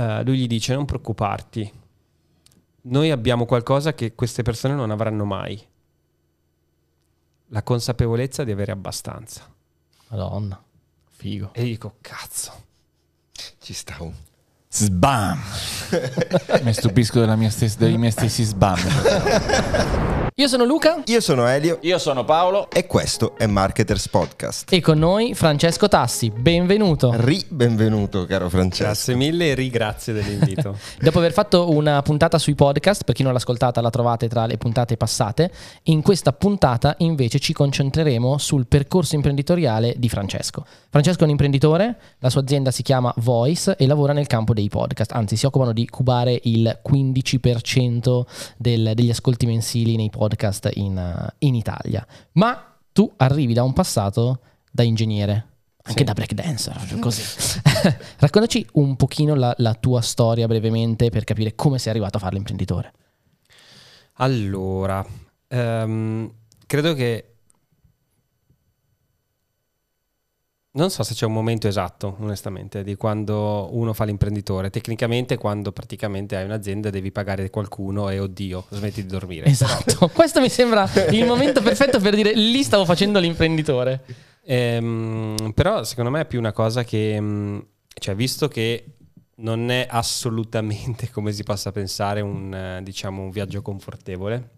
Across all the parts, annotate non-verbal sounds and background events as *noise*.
eh, lui gli dice non preoccuparti, noi abbiamo qualcosa che queste persone non avranno mai. La consapevolezza di avere abbastanza. Madonna, figo. E dico, cazzo. Ci sta un... Sbam! *laughs* Mi stupisco della mia stes- dei miei stessi sbam. *laughs* Io sono Luca Io sono Elio Io sono Paolo. e questo è Marketers Podcast. e con noi Francesco Tassi. Benvenuto. Ri benvenuto caro Francesco. Grazie mille e rigrazie dell'invito. *laughs* Dopo aver fatto una puntata sui podcast, per chi non l'ha ascoltata la trovate tra le puntate passate, in questa puntata invece ci concentreremo sul percorso imprenditoriale di Francesco. Francesco è un imprenditore, la sua azienda si chiama Voice e lavora nel campo dei podcast, anzi si occupano di cubare il 15% del- degli ascolti mensili nei podcast in, eh, in Italia. Ma tu arrivi da un passato da ingegnere. Anche Sì. da breakdancer, così. *laughs* Raccontaci un pochino la, la tua storia brevemente per capire come sei arrivato a fare l'imprenditore. Allora, ehm, credo che... Non so se c'è un momento esatto, onestamente, di quando uno fa l'imprenditore. Tecnicamente, quando praticamente hai un'azienda, devi pagare qualcuno e oddio, smetti di dormire. Esatto, *laughs* questo mi sembra il momento perfetto per dire lì stavo facendo l'imprenditore. Ehm, però secondo me è più una cosa che, mm, cioè, visto che non è assolutamente come si possa pensare un, eh, diciamo, un viaggio confortevole.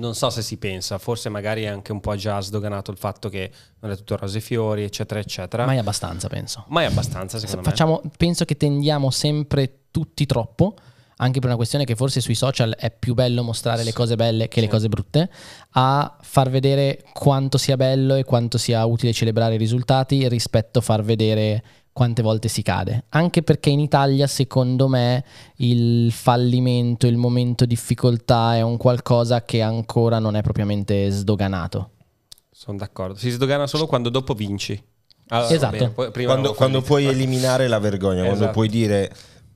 Non so se si pensa, forse magari è anche un po' già sdoganato il fatto che non è tutto rose e fiori, eccetera, eccetera. Mai abbastanza, penso. Ma è abbastanza, secondo me. Facciamo, penso che tendiamo sempre tutti troppo, anche per una questione che forse sui social è più bello mostrare le cose belle che le cose brutte, a far vedere quanto sia bello e quanto sia utile celebrare i risultati rispetto a far vedere quante volte si cade. Anche perché in Italia, secondo me, il fallimento, il momento difficoltà è un qualcosa che ancora non è propriamente sdoganato. Sono d'accordo. Si sdogana solo quando dopo vinci. Allora, Esatto. va bene, poi- prima Quando, quando puoi eliminare la vergogna, quando Esatto. puoi dire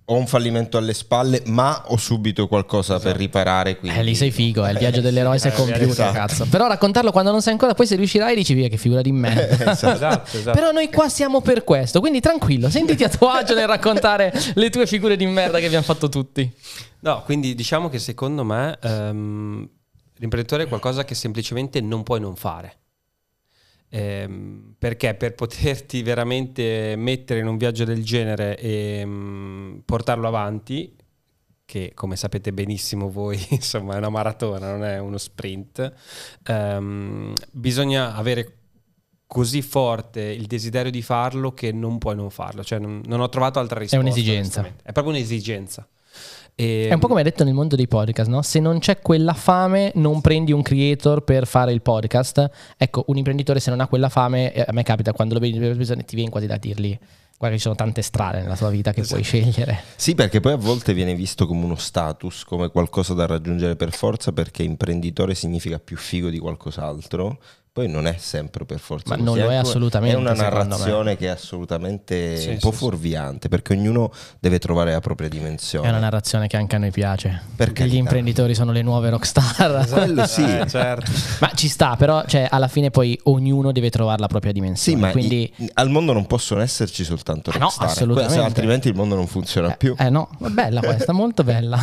ho un fallimento alle spalle, ma ho subito qualcosa per riparare. Quindi... Eh, lì sei figo, è il viaggio dell'eroe si è Eh, compiuto, esatto. cazzo. Però raccontarlo quando non sai ancora, poi se riuscirai dici via che figura di me. *laughs* Esatto, esatto. *laughs* Però noi qua siamo per questo, quindi tranquillo, sentiti a tuo agio nel raccontare *laughs* le tue figure di merda che abbiamo fatto tutti. No, quindi diciamo che secondo me ehm, l'imprenditore è qualcosa che semplicemente non puoi non fare. Ehm, perché per poterti veramente mettere in un viaggio del genere e mm, portarlo avanti, che come sapete benissimo voi, *laughs* insomma, è una maratona, non è uno sprint, ehm, bisogna avere così forte il desiderio di farlo che non puoi non farlo. Cioè, non, non ho trovato altra risposta. un'esigenza. onestamente. È proprio un'esigenza. E, È un po' come hai detto nel mondo dei podcast, no? Se non c'è quella fame, non prendi un creator per fare il podcast. Ecco, un imprenditore se non ha quella fame, eh, a me capita quando lo vedi televisione, ti viene quasi da dirgli guarda ci sono tante strade nella tua vita che puoi scegliere. Sì, perché poi a volte viene visto come uno status, come qualcosa da raggiungere per forza, perché imprenditore significa più figo di qualcos'altro. Poi non è sempre per forza. Ma così. non lo è assolutamente, È una narrazione che è assolutamente Sì, un sì, po' sì. fuorviante, perché ognuno deve trovare la propria dimensione. È una narrazione che anche a noi piace. Per Perché gli imprenditori sono le nuove rockstar. *laughs* Quello sì. Eh, certo. *laughs* Ma ci sta, però cioè, alla fine poi ognuno deve trovare la propria Sì, dimensione. ma quindi... i- al mondo non possono esserci soltanto Ah, no, rockstar, assolutamente. se altrimenti il mondo non funziona più. Eh no, è bella questa, *laughs* molto bella.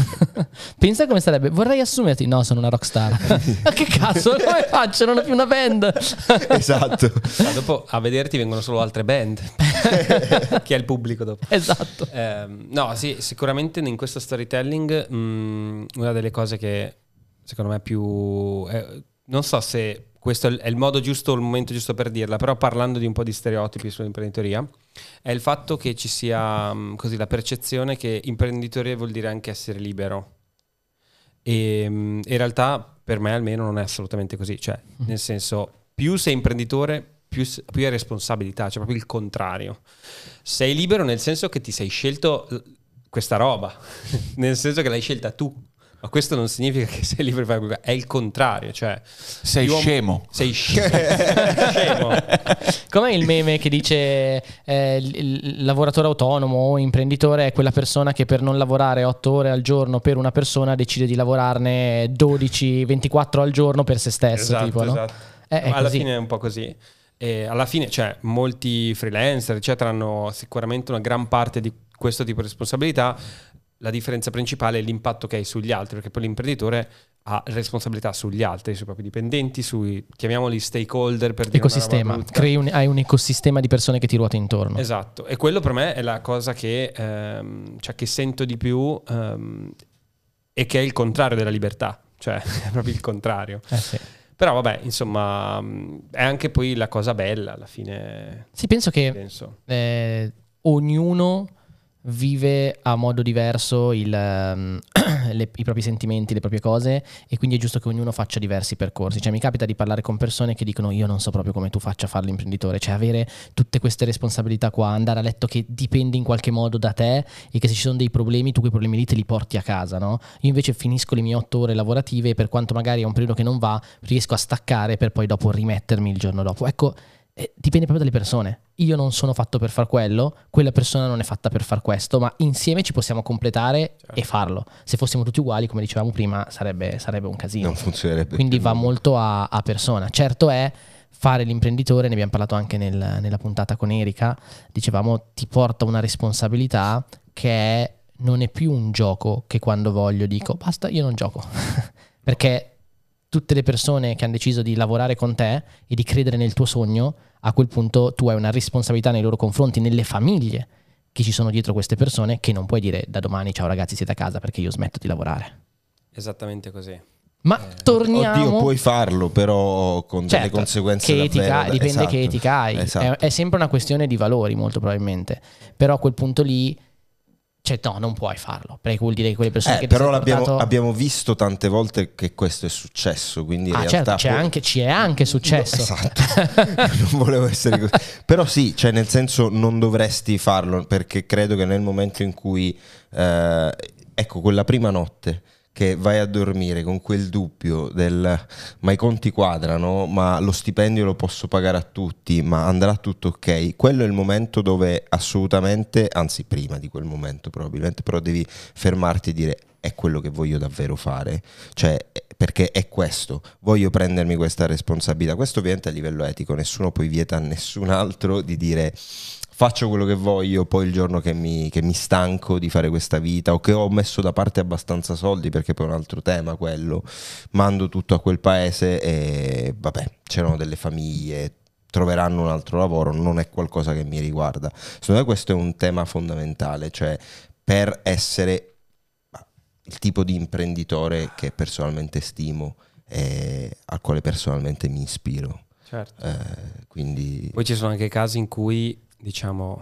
Pensa come sarebbe. Vorrei assumerti. No, sono una rockstar. Ma che cazzo? Come faccio? Non ho più una band. *laughs* esatto. Ma dopo a vederti vengono solo altre band. *laughs* Chi è il pubblico dopo? esatto. Ehm, no, sì, sicuramente in questo storytelling mh, una delle cose che secondo me è più... eh, non so se questo è il- modo giusto o il momento giusto per dirla, però parlando di un po' di stereotipi sull'imprenditoria, è il fatto che ci sia mh, così la percezione che imprenditoria vuol dire anche essere libero. E mh, in realtà per me almeno non è assolutamente così, cioè nel senso più sei imprenditore più, più hai responsabilità, cioè proprio il contrario. Sei libero nel senso che ti sei scelto questa roba, *laughs* nel senso che l'hai scelta tu. Ma questo non significa che sei libero di fare quello è il contrario, cioè Sei scemo. Sei scemo. *laughs* scemo. Com'è il meme che dice eh, il, il lavoratore autonomo o imprenditore è quella persona che per non lavorare 8 ore al giorno per una persona decide di lavorarne 12, 24 al giorno per se stesso. Esatto, tipo, no? esatto. Eh, è alla così. fine è un po' così. E alla fine, cioè, molti freelancer, eccetera, hanno sicuramente una gran parte di questo tipo di responsabilità, la differenza principale è l'impatto che hai sugli altri, perché poi l'imprenditore ha responsabilità sugli altri, sui propri dipendenti, sui chiamiamoli stakeholder per Ecosistema, crei un- hai un ecosistema di persone che ti ruota intorno. Esatto, e quello per me è la cosa che, ehm, cioè, che sento di più ehm, e che è il contrario della libertà, cioè *laughs* è proprio il contrario. Eh sì. Però vabbè, insomma, mh, è anche poi la cosa bella alla fine, Sì, penso che penso. eh, ognuno vive a modo diverso il, ehm, *clears throat* le- i propri sentimenti, le proprie cose e quindi è giusto che ognuno faccia diversi percorsi. Cioè mi capita di parlare con persone che dicono io non so proprio come tu faccia a fare l'imprenditore, cioè avere tutte queste responsabilità qua, andare a letto che dipende in qualche modo da te e che se ci sono dei problemi tu quei problemi lì te li porti a casa, no? Io invece finisco le mie otto ore lavorative e per quanto magari è un periodo che non va, riesco a staccare per poi dopo rimettermi il giorno dopo. Ecco, eh, dipende proprio dalle persone. Io non sono fatto per far quello, quella persona non è fatta per far questo, ma insieme ci possiamo completare Certo. e farlo. Se fossimo tutti uguali, come dicevamo prima, sarebbe, sarebbe un casino. Non funzionerebbe Quindi va molto a, a persona. Certo è fare l'imprenditore, ne abbiamo parlato anche nel- nella puntata con Erika, dicevamo ti porta una responsabilità che è- non è più un gioco che quando voglio dico basta, io non gioco. *laughs* Perché tutte le persone che hanno deciso di lavorare con te e di credere nel tuo sogno, a quel punto tu hai una responsabilità nei loro confronti, nelle famiglie che ci sono dietro queste persone, che non puoi dire da domani ciao ragazzi siete a casa perché io smetto di lavorare. Esattamente così. Ma torniamo... Oddio, puoi farlo, però con delle Certo, conseguenze che etica, davvero- dipende esatto, che etica hai. esatto. È, è sempre una questione di valori, molto probabilmente. Però a quel punto lì, cioè, no, non puoi farlo. Perché vuol dire che quelle persone Eh, che però l'abbiamo, portato- abbiamo visto tante volte che questo è successo, quindi in Ah, realtà certo, c'è poi- anche, ci è anche successo. No, esatto. *laughs* non volevo essere così. Però sì, cioè nel senso non dovresti farlo perché credo che nel momento in cui, eh, ecco, quella prima notte che vai a dormire con quel dubbio del ma i conti quadrano, ma lo stipendio lo posso pagare a tutti, ma andrà tutto ok, quello è il momento dove assolutamente, anzi prima di quel momento probabilmente, però devi fermarti e dire è quello che voglio davvero fare, cioè perché è questo, voglio prendermi questa responsabilità, questo ovviamente a livello etico, nessuno poi vieta a nessun altro di dire faccio quello che voglio, poi il giorno che mi, che mi stanco di fare questa vita o che ho messo da parte abbastanza soldi, perché poi è un altro tema quello, mando tutto a quel paese e vabbè, c'erano delle famiglie, troveranno un altro lavoro, non è qualcosa che mi riguarda. Secondo me questo è un tema fondamentale, cioè per essere il tipo di imprenditore che personalmente stimo e al quale personalmente mi ispiro. Certo. Eh, quindi Poi ci sono anche casi in cui, diciamo,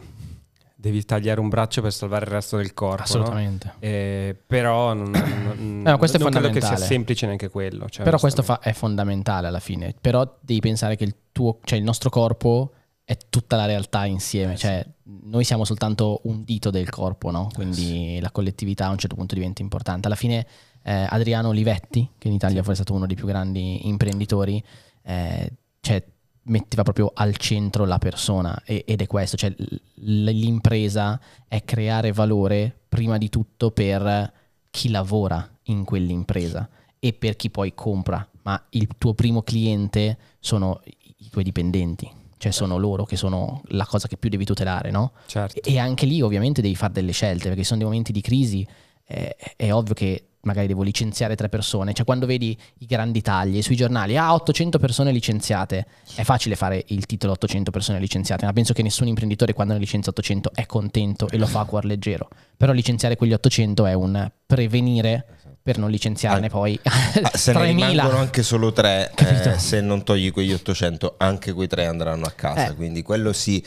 devi tagliare un braccio per salvare il resto del corpo. no? Assolutamente. Eh, però non, non- No, questo è non credo che sia semplice neanche quello. cioè, Però questo fa- è fondamentale alla fine. Però devi pensare che il tuo, cioè il nostro corpo è tutta la realtà insieme. Eh, Cioè, noi siamo soltanto un dito del corpo, no? Quindi la collettività a un certo punto diventa importante. Alla fine, eh, Adriano Olivetti, che in Italia poi è stato uno dei più grandi imprenditori, eh, cioè, metteva proprio al centro la persona e- ed è questo, cioè l'impresa è creare valore prima di tutto per chi lavora in quell'impresa e per chi poi compra, ma il tuo primo cliente sono i tuoi dipendenti, cioè sono loro che sono la cosa che più devi tutelare, no? Certo. E anche lì ovviamente devi fare delle scelte, perché sono dei momenti di crisi, eh, è ovvio che magari devo licenziare tre persone, cioè quando vedi i grandi tagli sui giornali, ah 800 persone licenziate, è facile fare il titolo 800 persone licenziate, ma penso che nessun imprenditore quando ne licenzia 800 è contento e lo fa a cuor leggero, però licenziare quegli 800 è un prevenire per non licenziarne Ah, poi Ah, se ne *laughs* 3000. rimangono anche solo tre, eh, se non togli quegli 800, anche quei tre andranno a casa. Eh. Quindi quello sì,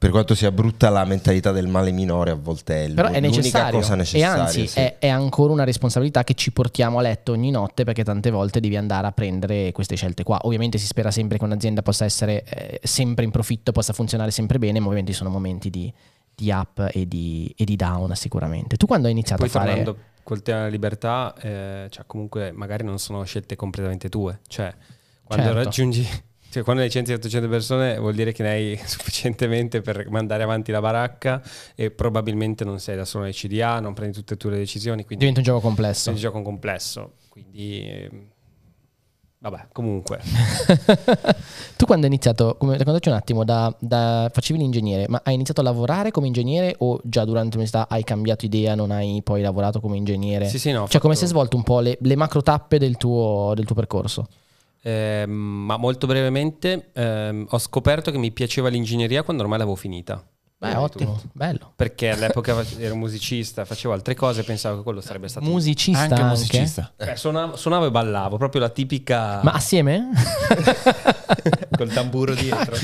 per quanto sia brutta la mentalità del male minore, a volte è, Però è l'unica necessario. cosa necessaria. e anzi, sì. è, è ancora una responsabilità che ci portiamo a letto ogni notte perché tante volte devi andare a prendere queste scelte qua. Ovviamente si spera sempre che un'azienda possa essere eh, sempre in profitto, possa funzionare sempre bene, ma ovviamente ci sono momenti di, di up e di, e di down sicuramente. Tu quando hai iniziato Poi a fare... tornando col tema della libertà, eh, cioè comunque magari non sono scelte completamente tue. Cioè, quando Certo. raggiungi, cioè quando licenzi 800 persone vuol dire che ne hai *laughs* sufficientemente per mandare avanti la baracca e probabilmente non sei da solo nei CDA, non prendi tutte e tue le decisioni, quindi Diventa un gioco complesso. è un gioco complesso. Quindi ehm, Vabbè, comunque. *laughs* tu quando hai iniziato, come, raccontaci un attimo, da, da- facevi l'ingegnere, ma hai iniziato a lavorare come ingegnere o già durante l'università hai cambiato idea, non hai poi lavorato come ingegnere? Sì, sì, no. Cioè come si è fatto- svolto un po' le, le macro tappe del tuo, del tuo percorso? Ehm, ma molto brevemente ehm, ho scoperto che mi piaceva l'ingegneria quando ormai l'avevo finita. Beh, ottimo, tutto. bello. Perché all'epoca *laughs* ero musicista, facevo altre cose e pensavo che quello sarebbe stato... Musicista Anche anche? musicista. Beh, suonavo, suonavo e ballavo, proprio la tipica... Ma assieme? *laughs* col tamburo dietro.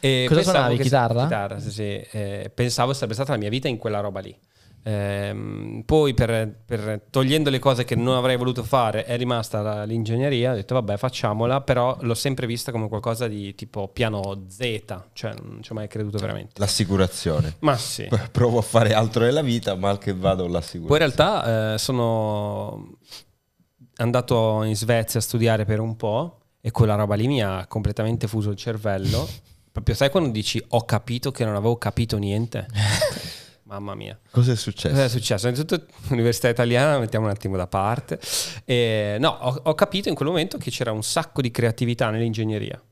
E Cosa suonavi, chitarra? Chitarra, sì, sì. Eh, pensavo sarebbe stata la mia vita in quella roba lì. Ehm, poi per, per- togliendo le cose che non avrei voluto fare è rimasta la- l'ingegneria, ho detto vabbè facciamola, però l'ho sempre vista come qualcosa di tipo piano Z, cioè non ci ho mai creduto veramente. L'assicurazione. Ma sì. Provo a fare altro nella vita, mal che vado l'assicurazione. Poi in realtà eh, sono andato in Svezia a studiare per un po' e quella roba lì mi ha completamente fuso il cervello. *laughs* Proprio sai quando dici ho capito che non avevo capito niente? *laughs* Mamma mia. Cosa è successo? Cosa è successo? Innanzitutto *laughs* l'università italiana la mettiamo un attimo da parte. E, no, ho, ho capito in quel momento che c'era un sacco di creatività nell'ingegneria.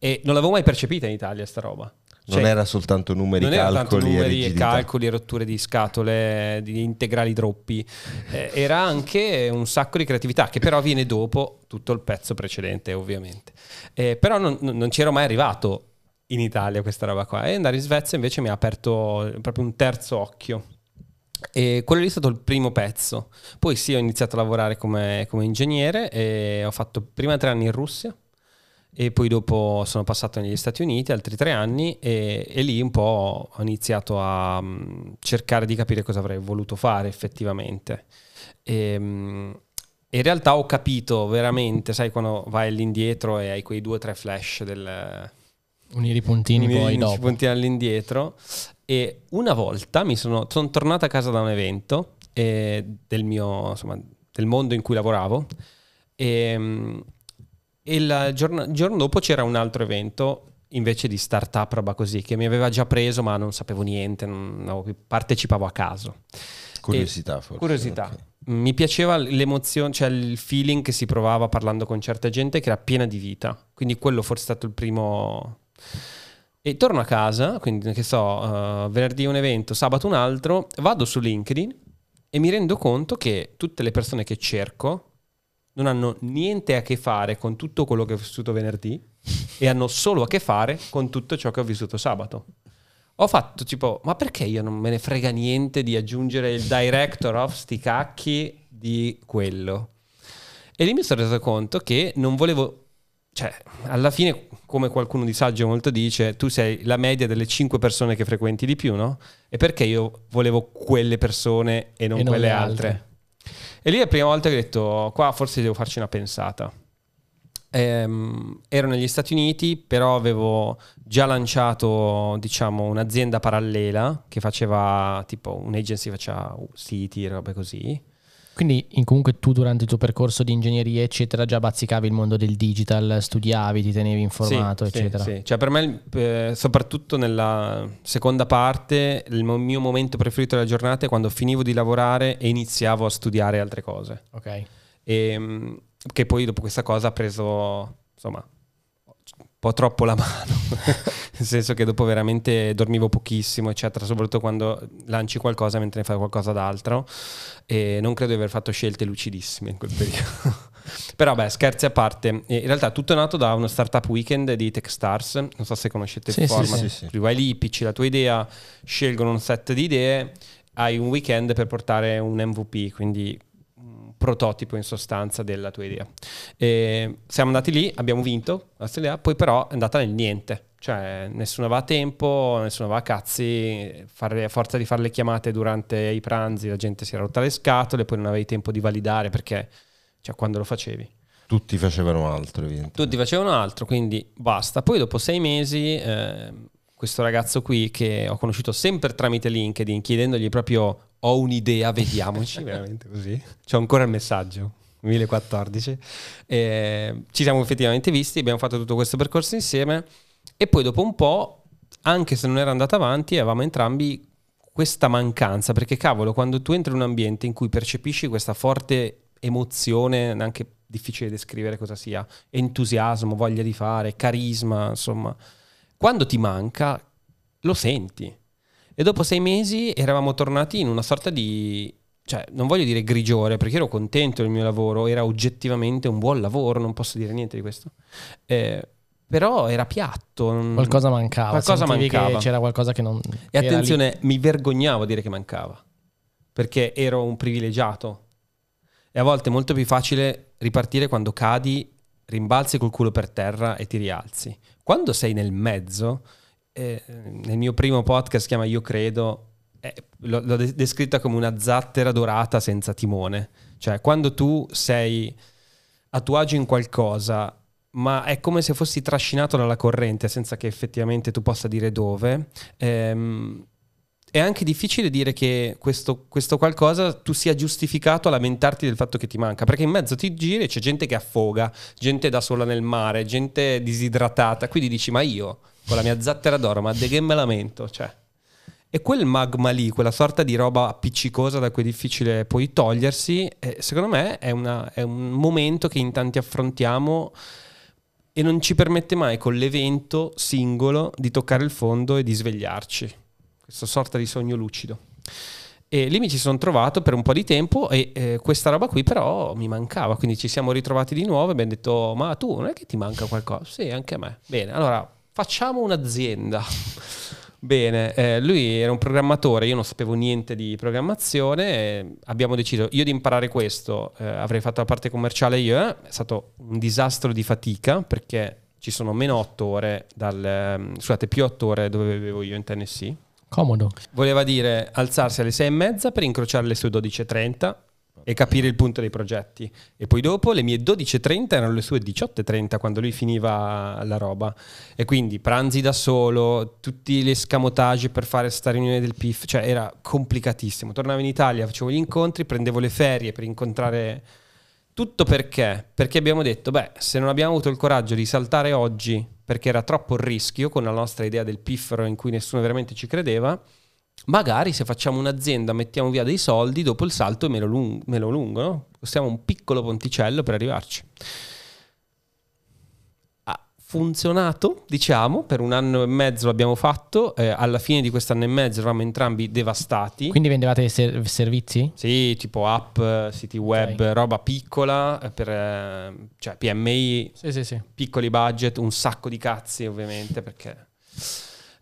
E non l'avevo mai percepita in Italia sta roba. non Cioè, era soltanto numeri, non tanto calcoli e numeri e rigidità. calcoli e rotture di scatole, di integrali droppi, Eh, era anche un sacco di creatività che però viene dopo tutto il pezzo precedente ovviamente. Eh, però non, non- non c'ero mai arrivato in Italia questa roba qua e andare in Svezia invece mi ha aperto proprio un terzo occhio. E quello lì è stato il primo pezzo. Poi sì, ho iniziato a lavorare come, come ingegnere e ho fatto prima tre anni in Russia e poi dopo sono passato negli Stati Uniti altri tre anni e, e lì un po' ho iniziato a mm, cercare di capire cosa avrei voluto fare effettivamente. E, mm, in realtà ho capito veramente, sai quando vai all'indietro e hai quei due o tre flash del, Unire i puntini mi- poi dopo. ci punti all'indietro e una volta mi sono, sono tornato a casa da un evento eh, del mio insomma del mondo in cui lavoravo e, mm, e il giorno, il giorno dopo c'era un altro evento invece di startup roba così che mi aveva già preso ma non sapevo niente non avevo più- partecipavo a caso Curiosità, forse. Curiosità. ok. Mi piaceva l'emozione, cioè il feeling che si provava parlando con certa gente che era piena di vita. Quindi quello forse è stato il primo. E torno a casa, quindi che so, eh, venerdì un evento, sabato un altro, vado su LinkedIn e mi rendo conto che tutte le persone che cerco non hanno niente a che fare con tutto quello che ho vissuto venerdì e hanno solo a che fare con tutto ciò che ho vissuto sabato. Ho fatto tipo, ma perché io non me ne frega niente di aggiungere il director of sti cacchi di quello? E lì mi sono reso conto che non volevo, cioè, alla fine, come qualcuno di saggio molto dice, tu sei la media delle 5 persone che frequenti di più, no? E perché io volevo quelle persone e non E non quelle le altre? altre. E lì è la prima volta che ho detto, qua forse devo farci una pensata. Ehm, ero negli Stati Uniti, però avevo già lanciato, diciamo, un'azienda parallela che faceva tipo un'agency faceva siti robe così. Quindi in- comunque tu durante il tuo percorso di ingegneria eccetera già bazzicavi il mondo del digital, studiavi, ti tenevi informato Sì, sì, eccetera. sì. Cioè per me, eh, soprattutto nella seconda parte, il mio momento preferito della giornata è quando finivo di lavorare e iniziavo a studiare altre cose. Ok. E, mm, che poi dopo questa cosa ha preso, insomma, po' troppo la mano. *laughs* Nel senso che dopo veramente dormivo pochissimo, eccetera, soprattutto quando lanci qualcosa mentre ne fai qualcosa d'altro. E non credo di aver fatto scelte lucidissime in quel periodo. *laughs* Però, beh, scherzi a parte, in realtà tutto è nato da uno startup weekend di Techstars. Non so se conoscete Sì, il sì, format. sì, sì. Tu vai lì, picci la tua idea, scelgono un set di idee, hai un weekend per portare un MVP, quindi prototipo in sostanza della tua idea. E siamo andati lì, abbiamo vinto la nostra idea, poi però è andata nel niente. Cioè, nessuno aveva tempo, nessuno aveva cazzi, fare- a forza di fare le chiamate durante i pranzi la gente si era rotta le scatole, poi non avevi tempo di validare perché, cioè, quando lo facevi? Tutti facevano altro, evidentemente. Tutti facevano altro, quindi basta. Poi dopo sei mesi, eh, questo ragazzo qui che ho conosciuto sempre tramite LinkedIn, chiedendogli proprio ho un'idea, vediamoci, *laughs* veramente così. C'ho ancora il messaggio, 2014. Eh, ci siamo effettivamente visti, abbiamo fatto tutto questo percorso insieme e poi dopo un po', anche se non era andata avanti, avevamo entrambi questa mancanza, perché cavolo, quando tu entri in un ambiente in cui percepisci questa forte emozione, anche difficile descrivere cosa sia, entusiasmo, voglia di fare, carisma, insomma. Quando ti manca, lo senti. E dopo sei mesi eravamo tornati in una sorta di... Cioè, non voglio dire grigiore, perché ero contento del mio lavoro, era oggettivamente un buon lavoro, non posso dire niente di questo. Eh, però era piatto. non- Qualcosa mancava. Qualcosa mancava. c'era qualcosa che non. E lì. attenzione, mi vergognavo a dire che mancava, perché ero un privilegiato. E a volte è molto più facile ripartire quando cadi, rimbalzi col culo per terra e ti rialzi. Quando sei nel mezzo, eh, nel mio primo podcast si chiama Io Credo, eh, l'ho, l'ho de- descritta come una zattera dorata senza timone. Cioè, quando tu sei a tuo agio in qualcosa, ma è come se fossi trascinato dalla corrente senza che effettivamente tu possa dire dove. ehm, è anche difficile dire che questo, questo qualcosa tu sia giustificato a lamentarti del fatto che ti manca, perché in mezzo ti giri e c'è gente che affoga, gente da sola nel mare, gente disidratata, quindi dici ma io con la mia zattera d'oro, ma de che me lamento? Cioè. E quel magma lì, quella sorta di roba appiccicosa da cui è difficile poi togliersi, eh, secondo me è, una- è un momento che in tanti affrontiamo e non ci permette mai con l'evento singolo di toccare il fondo e di svegliarci. Questa sorta di sogno lucido. E lì mi ci sono trovato per un po' di tempo e eh, questa roba qui però mi mancava, quindi ci siamo ritrovati di nuovo e abbiamo detto ma tu non è che ti manca qualcosa? Sì, anche a me. Bene, allora facciamo un'azienda. *laughs* Bene, eh, lui era un programmatore, io non sapevo niente di programmazione, eh, abbiamo deciso io di imparare questo, eh, avrei fatto la parte commerciale io, eh, è stato un disastro di fatica perché ci sono meno 8 ore, dal, ehm, scusate, più 8 ore dove vivevo io in Tennessee. Comodo. Voleva dire alzarsi alle 6 e mezza per incrociare le sue 12.30 e capire il punto dei progetti. E poi dopo le mie 12.30 erano le sue 18.30 quando lui finiva la roba. E quindi pranzi da solo, tutti gli escamotage per fare sta riunione del PIF, cioè era complicatissimo. Tornavo in Italia, facevo gli incontri, prendevo le ferie per incontrare... Tutto perché? Perché abbiamo detto, beh, se non abbiamo avuto il coraggio di saltare oggi perché era troppo il rischio con la nostra idea del piffero in cui nessuno veramente ci credeva, magari se facciamo un'azienda, mettiamo via dei soldi, dopo il salto è meno, lung- meno lungo, no? Costiamo un piccolo ponticello per arrivarci. Funzionato, diciamo, per un anno e mezzo l'abbiamo fatto, eh, alla fine di quest'anno e mezzo eravamo entrambi devastati. Quindi vendevate ser- servizi? Sì, tipo app, siti web, Ok. roba piccola, eh, per, eh, cioè PMI, Sì, sì, sì. piccoli budget, un sacco di cazzi ovviamente perché...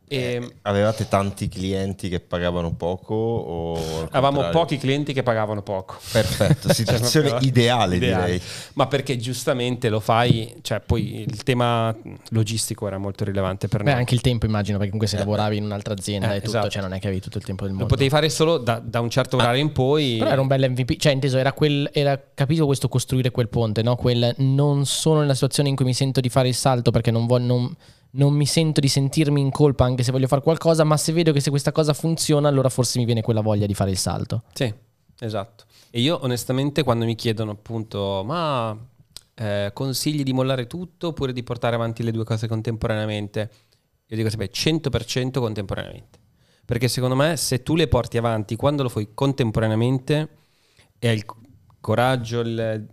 E Avevate tanti clienti che pagavano poco o avevamo pochi clienti che pagavano poco. Perfetto, *laughs* situazione Cioè, ideale, ideale. direi. Ma perché giustamente lo fai, cioè poi il tema logistico era molto rilevante per Beh, noi. anche il tempo immagino, perché comunque se lavoravi in un'altra azienda Eh, e tutto, esatto. cioè non è che avevi tutto il tempo del Lo mondo. potevi fare solo da, da un certo orario in poi. Però era un bel MVP, cioè inteso, era quel, era capito questo costruire quel ponte, no? Quel non sono nella situazione in cui mi sento di fare il salto perché non, vo- non, non mi sento di sentirmi in colpa anche se voglio fare qualcosa, ma se vedo che se questa cosa funziona allora forse mi viene quella voglia di fare il salto. Sì, esatto. E io onestamente quando mi chiedono appunto, ma eh, consigli di mollare tutto oppure di portare avanti le due cose contemporaneamente? Io dico sempre 100% contemporaneamente. Perché secondo me se tu le porti avanti quando lo fai contemporaneamente e hai il coraggio, il-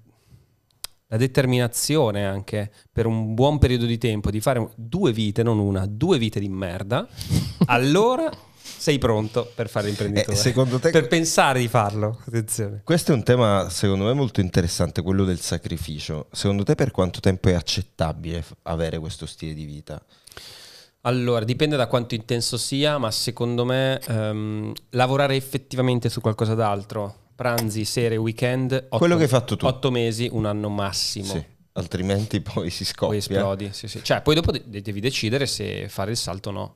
la determinazione anche per un buon periodo di tempo di fare due vite, non una, due vite di merda, *laughs* allora sei pronto per fare l'imprenditore. Eh, secondo te- Per pensare di farlo, attenzione. Questo è un tema secondo me molto interessante, quello del sacrificio. Secondo te per quanto tempo è accettabile avere questo stile di vita? Allora, dipende da quanto intenso sia, ma secondo me ehm, lavorare effettivamente su qualcosa d'altro, pranzi, sere, weekend, otto, Quello che hai fatto tu. otto mesi, un anno massimo. Sì, altrimenti *laughs* poi si scoppia. Poi esplodi, sì, sì. Cioè, poi dopo de- devi decidere se fare il salto o no.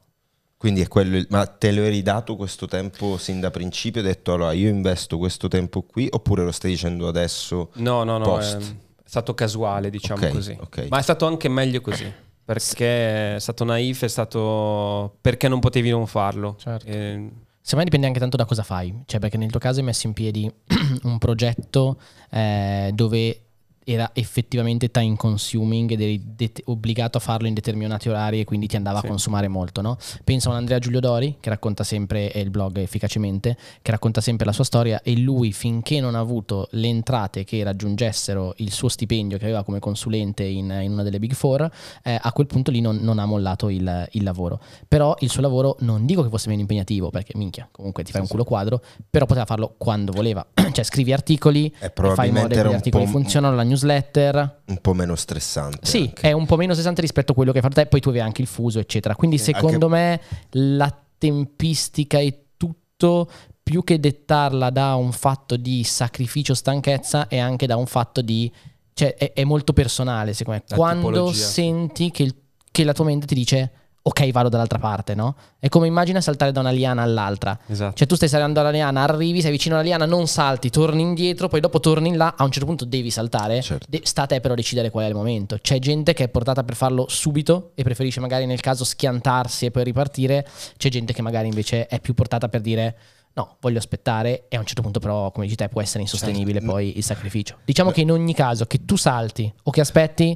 Quindi è quello, il- ma te lo eri dato questo tempo sin da principio? Hai detto allora io investo questo tempo qui oppure lo stai dicendo adesso? No, no, no, Post. è, è stato casuale, diciamo Ok, così. ok. Ma è stato anche meglio così, perché è stato naif, è stato perché non potevi non farlo. Certo. Eh, Secondo me dipende anche tanto da cosa fai, cioè perché nel tuo caso hai messo in piedi *clears throat* un progetto eh, dove era effettivamente time consuming ed eri det- obbligato a farlo in determinati orari e quindi ti andava Sì. a consumare molto, no? Penso a un Andrea Giulio Dori che racconta sempre, è il blog efficacemente, che racconta sempre la sua storia e lui finché non ha avuto le entrate che raggiungessero il suo stipendio che aveva come consulente in, in una delle Big Four, eh, a quel punto lì non, non ha mollato il, il lavoro. Però il suo lavoro non dico che fosse meno impegnativo, perché minchia, comunque ti fai un culo quadro, però poteva farlo quando voleva. *clears throat* cioè scrivi articoli, E fai in modo che gli articoli funzionano, la newsletter. un po' meno stressante. Sì, anche. è un po' meno pesante rispetto a quello che hai fatto te, poi tu avevi anche il fuso, eccetera. Quindi secondo me la tempistica e tutto più che dettarla da un fatto di sacrificio, stanchezza, è anche da un fatto di... cioè è, è molto personale, secondo me. La Quando tipologia. senti che, il- che la tua mente ti dice ok vado dall'altra parte, no? È come immagina saltare da una liana all'altra. Esatto. Cioè tu stai salendo alla liana, arrivi, sei vicino alla liana, non salti, torni indietro, poi dopo torni in là, a un certo punto devi saltare. Certo. De- sta a te però decidere qual è il momento. C'è gente che è portata per farlo subito e preferisce magari nel caso schiantarsi e poi ripartire. C'è gente che magari invece è più portata per dire no, voglio aspettare e a un certo punto però, come dici te, può essere insostenibile Certo. poi il sacrificio. Diciamo che in ogni caso che tu salti o che aspetti,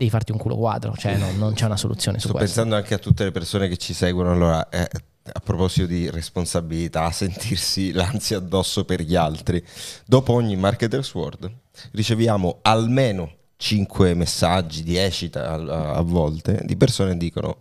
devi farti un culo quadro, cioè no, non c'è una soluzione su Sto questo. pensando anche a tutte le persone che ci seguono. Allora, eh, a proposito di responsabilità, sentirsi *laughs* l'ansia addosso per gli altri. Dopo ogni Marketers World riceviamo almeno 5 messaggi, 10 a, a- a volte, di persone che dicono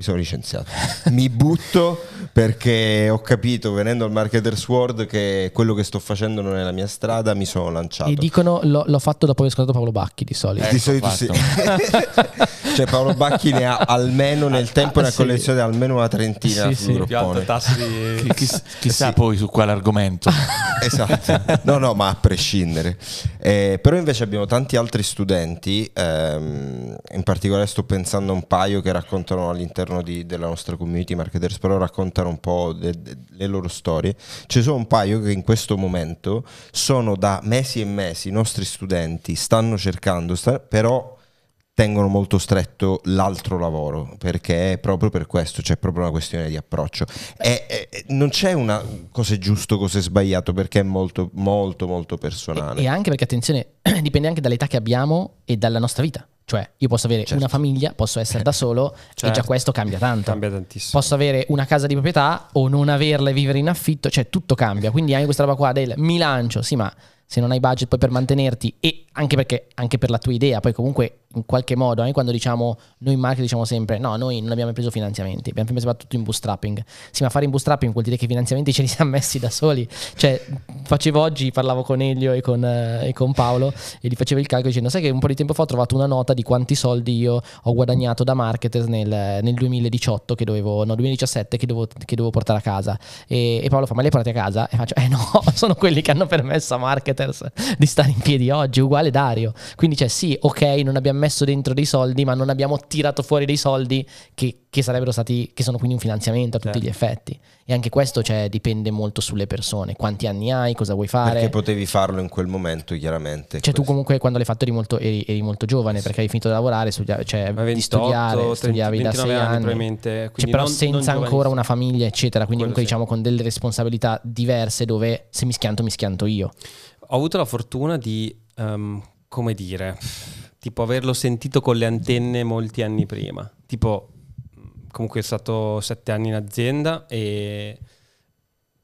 mi sono licenziato. Mi butto perché ho capito venendo al Marketers World che quello che sto facendo non è la mia strada, mi sono lanciato. E dicono l'ho, l'ho fatto dopo aver ascoltato Paolo Bacchi di solito. Di Ecco solito sì. *laughs* cioè Paolo Bacchi ne ha almeno nel tempo una sì. collezione almeno una trentina Sì, sì. Più alto groppone. tasso Chi- di... chi- chissà Sì. poi su quale argomento. *laughs* Esatto, no, no, ma a prescindere. Eh, però invece abbiamo tanti altri studenti, ehm, in particolare sto pensando a un paio che raccontano all'interno di- della nostra community marketers, però raccontano un po' de- de- le loro storie. Ci sono un paio che in questo momento sono da mesi e mesi, i nostri studenti stanno cercando, sta- però tengono molto stretto l'altro lavoro perché è proprio per questo c'è proprio una questione di approccio e, e- non c'è una cosa è giusto cosa è sbagliato perché è molto molto molto personale E anche perché, attenzione, *clears throat* dipende anche dall'età che abbiamo e dalla nostra vita. Cioè, io posso avere Certo. una famiglia, posso essere da solo *laughs* e Certo. già questo cambia tanto. Cambia tantissimo. Posso avere una casa di proprietà o non averla e vivere in affitto, cioè tutto cambia. Quindi anche questa roba qua del mi lancio, sì, ma se non hai budget poi per mantenerti e anche perché anche per la tua idea, poi comunque in qualche modo, anche quando diciamo noi in marketing diciamo sempre no, noi non abbiamo preso finanziamenti, abbiamo sempre fatto tutto in bootstrapping. Sì, ma fare in bootstrapping vuol dire che i finanziamenti ce li siamo messi da soli. Cioè, facevo oggi, parlavo con Elio e con, eh, e con Paolo e gli facevo il calcolo dicendo sai che un po' di tempo fa ho trovato una nota di quanti soldi io ho guadagnato da marketer nel, nel 2018 che dovevo, no 2017 che dovevo, che dovevo portare a casa e, e Paolo fa ma li porti a casa? E faccio eh no *laughs* sono quelli che hanno permesso a marketers di stare in piedi oggi uguale Dario quindi cioè sì ok non abbiamo messo dentro dei soldi ma non abbiamo tirato fuori dei soldi che, che sarebbero stati che sono quindi un finanziamento a tutti Certo. gli effetti e anche questo cioè, dipende molto sulle persone quanti anni hai cosa vuoi fare perché potevi farlo in quel momento chiaramente cioè tu Questo. comunque quando l'hai fatto eri molto, eri, eri molto giovane perché hai finito di lavorare, studia- cioè Ma di 28, studiare, 30, studiavi da 29 sei anni. probabilmente. Cioè, quindi però non- senza non ancora una famiglia, eccetera. Quindi Quello comunque sì. diciamo con delle responsabilità diverse dove se mi schianto, mi schianto io. Ho avuto la fortuna di, ehm, come dire, tipo averlo sentito con le antenne molti anni prima. Tipo, comunque è stato sette anni in azienda e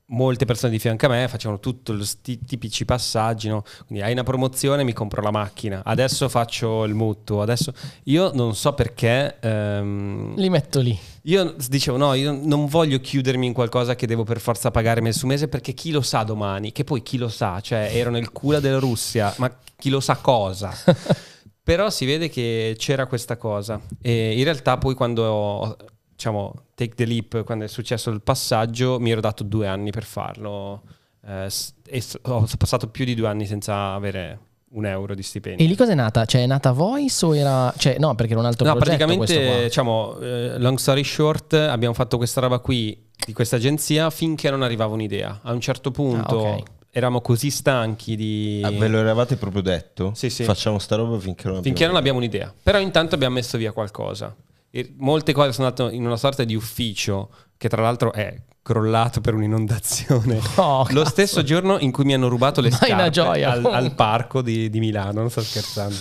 molte persone di fianco a me facevano tutti i tipici passaggi, no? Quindi hai una promozione, mi compro la macchina, adesso faccio il mutuo, adesso... Io non so perché... ehm, Li metto lì. io dicevo no, io non voglio chiudermi in qualcosa che devo per forza pagare mese su mese perché chi lo sa domani, che poi chi lo sa, cioè ero nel culo della Russia, ma chi lo sa cosa? *laughs* Però si vede che c'era questa cosa e in realtà poi quando ho, diciamo take the leap, quando è successo il passaggio, mi ero dato due anni per farlo eh, e ho passato più di due anni senza avere un euro di stipendio. E lì cosa è nata? Cioè è nata Voice o era... Cioè no, perché era un altro No, progetto praticamente, diciamo, eh, long story short, abbiamo fatto questa roba qui di questa agenzia finché non arrivava un'idea. A un certo punto Ah, ok. Eravamo così stanchi di... Ah, ve lo eravate proprio detto? Sì, sì. Facciamo sta roba finché non finché non abbiamo abbiamo un'idea. Però intanto abbiamo messo via qualcosa. E molte cose sono andate in una sorta di ufficio, che tra l'altro è crollato per un'inondazione. *laughs* Oh, Lo cazzo. stesso giorno in cui mi hanno rubato le Ma è scarpe una gioia, al, al parco di, di Milano, non sto scherzando.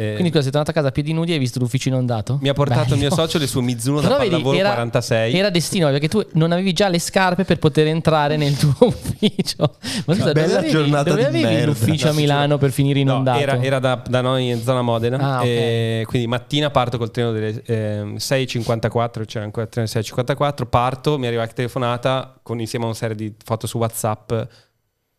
Eh, Quindi cosa, sei tornato a casa a piedi nudi e hai visto l'ufficio inondato? mi ha portato il mio Bello. socio le sue Mizuno *laughs* da Però vedi, pallavolo era, 46. era destino perché tu non avevi già le scarpe per poter entrare nel tuo *laughs* ufficio. Ma scusa, Bella dove avevi, giornata dove di avevi merda. l'ufficio a Milano per finire No, inondato? era, era da, da noi in zona Modena. Ah, ok. e quindi mattina parto col treno delle ehm, 6.54, c'era ancora il treno 6.54, parto, mi arriva la telefonata con insieme a una serie di foto su WhatsApp,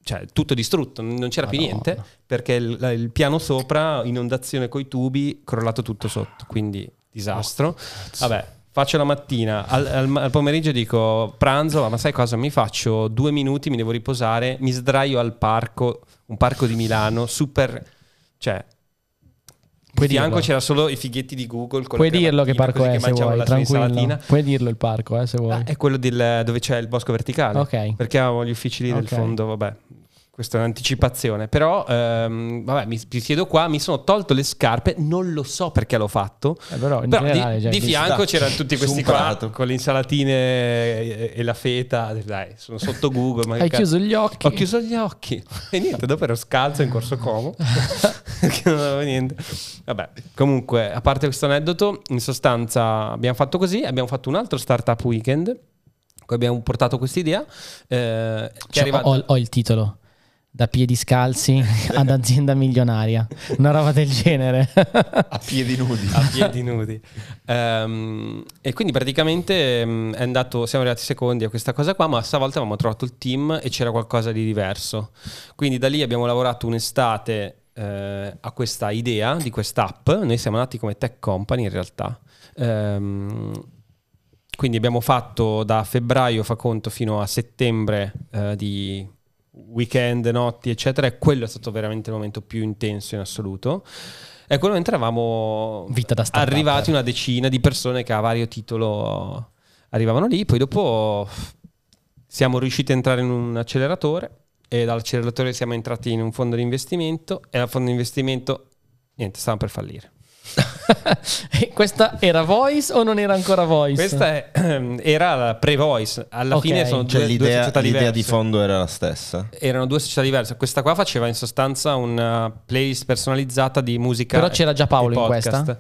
cioè tutto distrutto, non c'era più Madonna. niente, perché il, il piano sopra, inondazione coi tubi, crollato tutto sotto, quindi disastro. Vabbè, faccio la mattina, al, al- al pomeriggio dico pranzo, ma sai cosa? Mi faccio due minuti, mi devo riposare, mi sdraio al parco, un parco di Milano, super... Cioè, Puoi di fianco dirlo. c'era solo i fighetti di Google. con Puoi dirlo che parco è che se vuoi, tranquillo. Puoi dirlo il parco eh, se vuoi. Ah, è quello del- dove c'è il bosco verticale. Ok. Perché avevamo gli uffici lì del Ok. fondo, vabbè. Questa è un'anticipazione. Però, ehm, vabbè, mi, mi siedo qua, mi sono tolto le scarpe, non lo so perché l'ho fatto. Eh, però in Però generale, di, cioè, di di- fianco c'erano tutti questi qua con le insalatine e, e la feta. Dai, sono sotto Google. Ma Hai cazzo- chiuso gli occhi. Ho chiuso gli occhi e niente, dopo ero scalzo in corso Como *laughs* perché non avevo niente. Vabbè, comunque, a parte questo aneddoto, in sostanza abbiamo fatto così, abbiamo fatto un altro startup weekend, abbiamo portato questa idea eh, Cioè, ho, ho il titolo. Da piedi scalzi *laughs* ad azienda milionaria. Una roba del genere. A piedi nudi. a piedi nudi. Ehm, e quindi praticamente ehm, è andato, siamo arrivati secondi a questa cosa qua, ma stavolta avevamo trovato il team e c'era qualcosa di diverso. Quindi da lì abbiamo lavorato un'estate eh, a questa idea di quest'app. Noi siamo nati come tech company in realtà. Ehm, quindi abbiamo fatto da febbraio, fa conto, fino a settembre eh, di weekend, notti, eccetera, e quello è stato veramente il momento più intenso in assoluto. E a quel momento eravamo arrivati una decina di persone che a vario titolo arrivavano lì, poi dopo siamo riusciti a entrare in un acceleratore e dall'acceleratore siamo entrati in un fondo di investimento e dal fondo di investimento niente, stavamo per fallire. *laughs* Questa era voice o non era ancora voice? Questa è- era la pre-voice, alla Ok. fine sono Cioè due, due l'idea, società l'idea diverse. di fondo era la stessa. Erano due società diverse. Questa qua faceva in sostanza una playlist personalizzata di musica. Però c'era già Paolo in questa?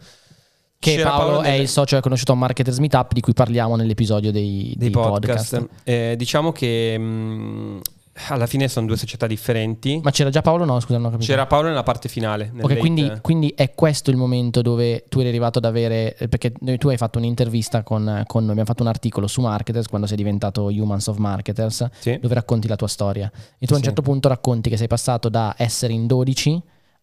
Che C'era Paolo, è nelle- il socio che ha conosciuto a Marketers Meetup di cui parliamo nell'episodio dei, dei dei podcast. podcast. Eh, diciamo che mh, alla fine sono due società differenti. Ma c'era già Paolo? No, scusa, non ho capito. C'era Paolo nella parte finale. nel Ok, quindi, quindi è questo il momento dove tu eri arrivato ad avere, eh, perché noi- tu hai fatto un'intervista con, con noi, abbiamo fatto un articolo su Marketers quando sei diventato Humans of Marketers, Sì. dove racconti la tua storia. E tu a un Sì. certo punto racconti che sei passato da essere in 12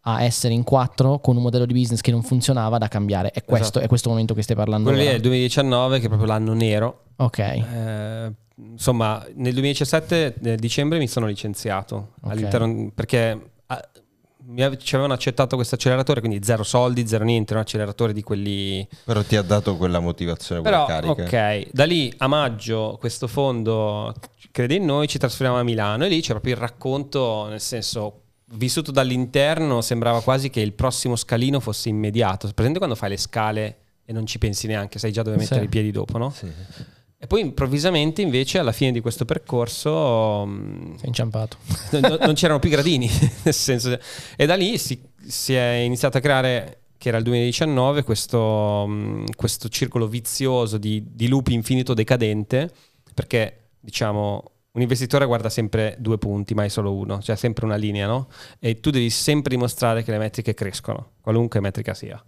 a essere in 4 con un modello di business che non funzionava da cambiare. È questo, Esatto. è questo momento che stai parlando. Quello lì è il 2019, che è proprio l'anno nero. Ok. Eh, insomma, nel 2017, nel dicembre, mi sono licenziato Ok. all'interno perché ah, mi ci avevano accettato questo acceleratore, quindi zero soldi, zero niente, un acceleratore di quelli Però ti ha dato quella motivazione, quella Però, carica. ok, da lì a maggio questo fondo crede in noi, ci trasferiamo a Milano e lì c'è proprio il racconto, nel senso, vissuto dall'interno, sembrava quasi che il prossimo scalino fosse immediato. Presente quando fai le scale e non ci pensi neanche, sai già dove mettere Sì. i piedi dopo, no? Sì. E poi improvvisamente invece alla fine di questo percorso mh, Sei inciampato. *laughs* no- non c'erano più gradini, *laughs* nel senso, e da lì si, si è iniziato a creare, che era il 2019, questo, mh, questo circolo vizioso di, di loop infinito decadente, perché diciamo un investitore guarda sempre due punti, mai solo uno, cioè sempre una linea, no? E tu devi sempre dimostrare che le metriche crescono, qualunque metrica sia.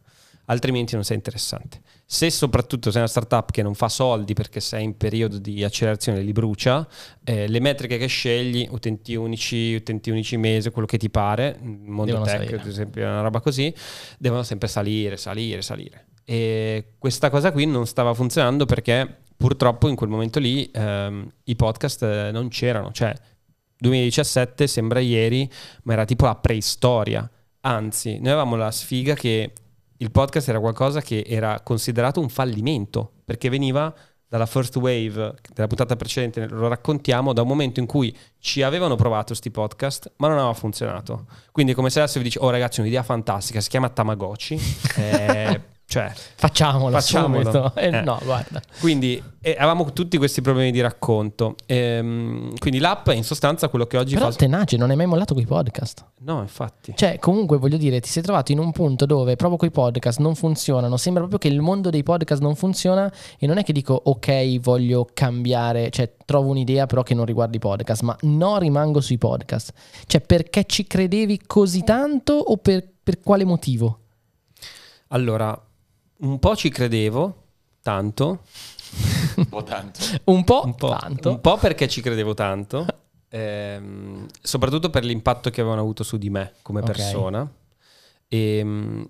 Altrimenti non sei interessante. Se soprattutto sei una startup che non fa soldi perché sei in periodo di accelerazione, li brucia, eh, le metriche che scegli, utenti unici, utenti unici mese, quello che ti pare, il mondo Devono tech salire. ad esempio, una roba così, devono sempre salire, salire, salire. E questa cosa qui non stava funzionando perché purtroppo in quel momento lì ehm, i podcast eh, non c'erano, cioè 2017 sembra ieri, ma era tipo la preistoria. Anzi, noi avevamo la sfiga che il podcast era qualcosa che era considerato un fallimento, perché veniva dalla first wave della puntata precedente, lo raccontiamo, da un momento in cui ci avevano provato sti podcast, ma non aveva funzionato. Quindi è come se adesso vi dici, oh ragazzi, un'idea fantastica, si chiama Tamagotchi, *laughs* eh, Cioè, Facciamolo, Facciamolo. subito. *laughs* Eh, Eh. No, guarda. quindi eh, avevamo tutti questi problemi di racconto. Ehm, quindi l'app è in sostanza quello che oggi Però fa... tenace, non hai mai mollato quei podcast. No, infatti. Cioè, comunque voglio dire, ti sei trovato in un punto dove proprio quei podcast non funzionano. Sembra proprio che il mondo dei podcast non funziona. E non è che dico, ok, voglio cambiare, cioè trovo un'idea però che non riguarda i podcast, ma no, rimango sui podcast. Cioè, perché ci credevi così tanto o per, per quale motivo? Allora, un po' ci credevo, tanto. Un po' tanto. *laughs* Un po', un po', tanto. un po' perché ci credevo tanto, ehm, soprattutto per l'impatto che avevano avuto su di me come Ok. persona. E,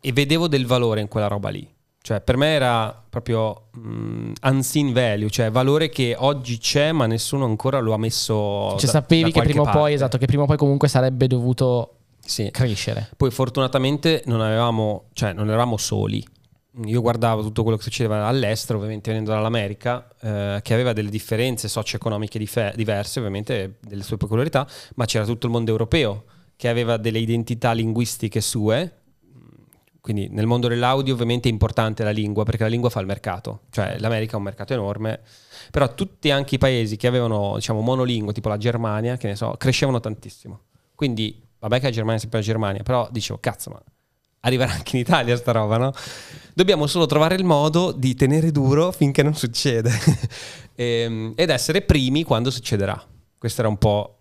e vedevo del valore in quella roba lì. Cioè, per me era proprio mm, unseen value, cioè valore che oggi c'è, ma nessuno ancora lo ha messo. Cioè, da- sapevi da che prima o poi, esatto, che prima o poi comunque sarebbe dovuto Sì. crescere. Poi fortunatamente non avevamo, cioè non eravamo soli. Io guardavo tutto quello che succedeva all'estero, ovviamente venendo dall'America, eh, che aveva delle differenze socio-economiche dife- diverse, ovviamente delle sue peculiarità, ma c'era tutto il mondo europeo che aveva delle identità linguistiche sue. Quindi nel mondo dell'audio ovviamente è importante la lingua perché la lingua fa il mercato, cioè l'America è un mercato enorme, però tutti anche i paesi che avevano diciamo monolingue, tipo la Germania, che ne so, crescevano tantissimo. Quindi vabbè che la Germania è sempre la Germania, però dicevo cazzo ma arriverà anche in Italia sta roba, no? Dobbiamo solo trovare il modo di tenere duro finché non succede *laughs* Ehm, ed essere primi quando succederà. Questo era un po'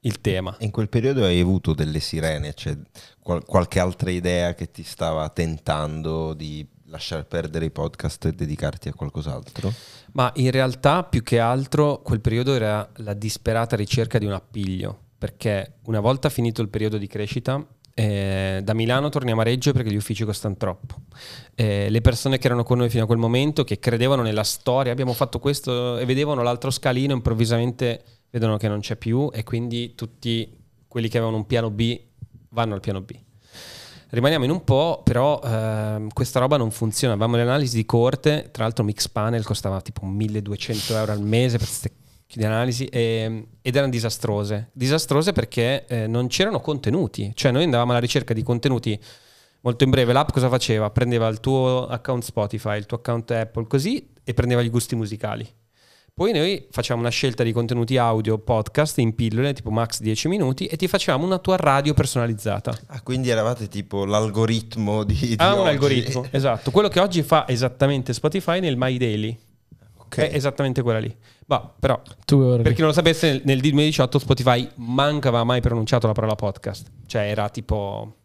il tema. In quel periodo hai avuto delle sirene, cioè qual- qualche altra idea che ti stava tentando di lasciare perdere i podcast e dedicarti a qualcos'altro? Ma in realtà più che altro quel periodo era la disperata ricerca di un appiglio, perché una volta finito il periodo di crescita, eh, da Milano torniamo a Reggio perché gli uffici costano troppo. Eh, le persone che erano con noi fino a quel momento, che credevano nella storia, abbiamo fatto questo e vedevano l'altro scalino, improvvisamente vedono che non c'è più e quindi tutti quelli che avevano un piano B vanno al piano B. Rimaniamo in un po', però ehm, questa roba non funziona. Avevamo le analisi di corte, tra l'altro Mixpanel costava tipo 1200 euro al mese per queste di analisi e- ed erano disastrose. Disastrose perché eh, non c'erano contenuti, cioè noi andavamo alla ricerca di contenuti molto in breve. L'app cosa faceva? Prendeva il tuo account Spotify, il tuo account Apple, così e prendeva gli gusti musicali. Poi noi facciamo una scelta di contenuti audio, podcast in pillole, tipo max 10 minuti, e ti facciamo una tua radio personalizzata. Ah, quindi eravate tipo l'algoritmo di, di Ha un oggi. algoritmo, *laughs* esatto. Quello che oggi fa esattamente Spotify nel My Daily. Ok. È esattamente quella lì. Ma però, per chi non lo sapesse, nel, nel 2018 Spotify manca aveva mai pronunciato la parola podcast. Cioè era tipo...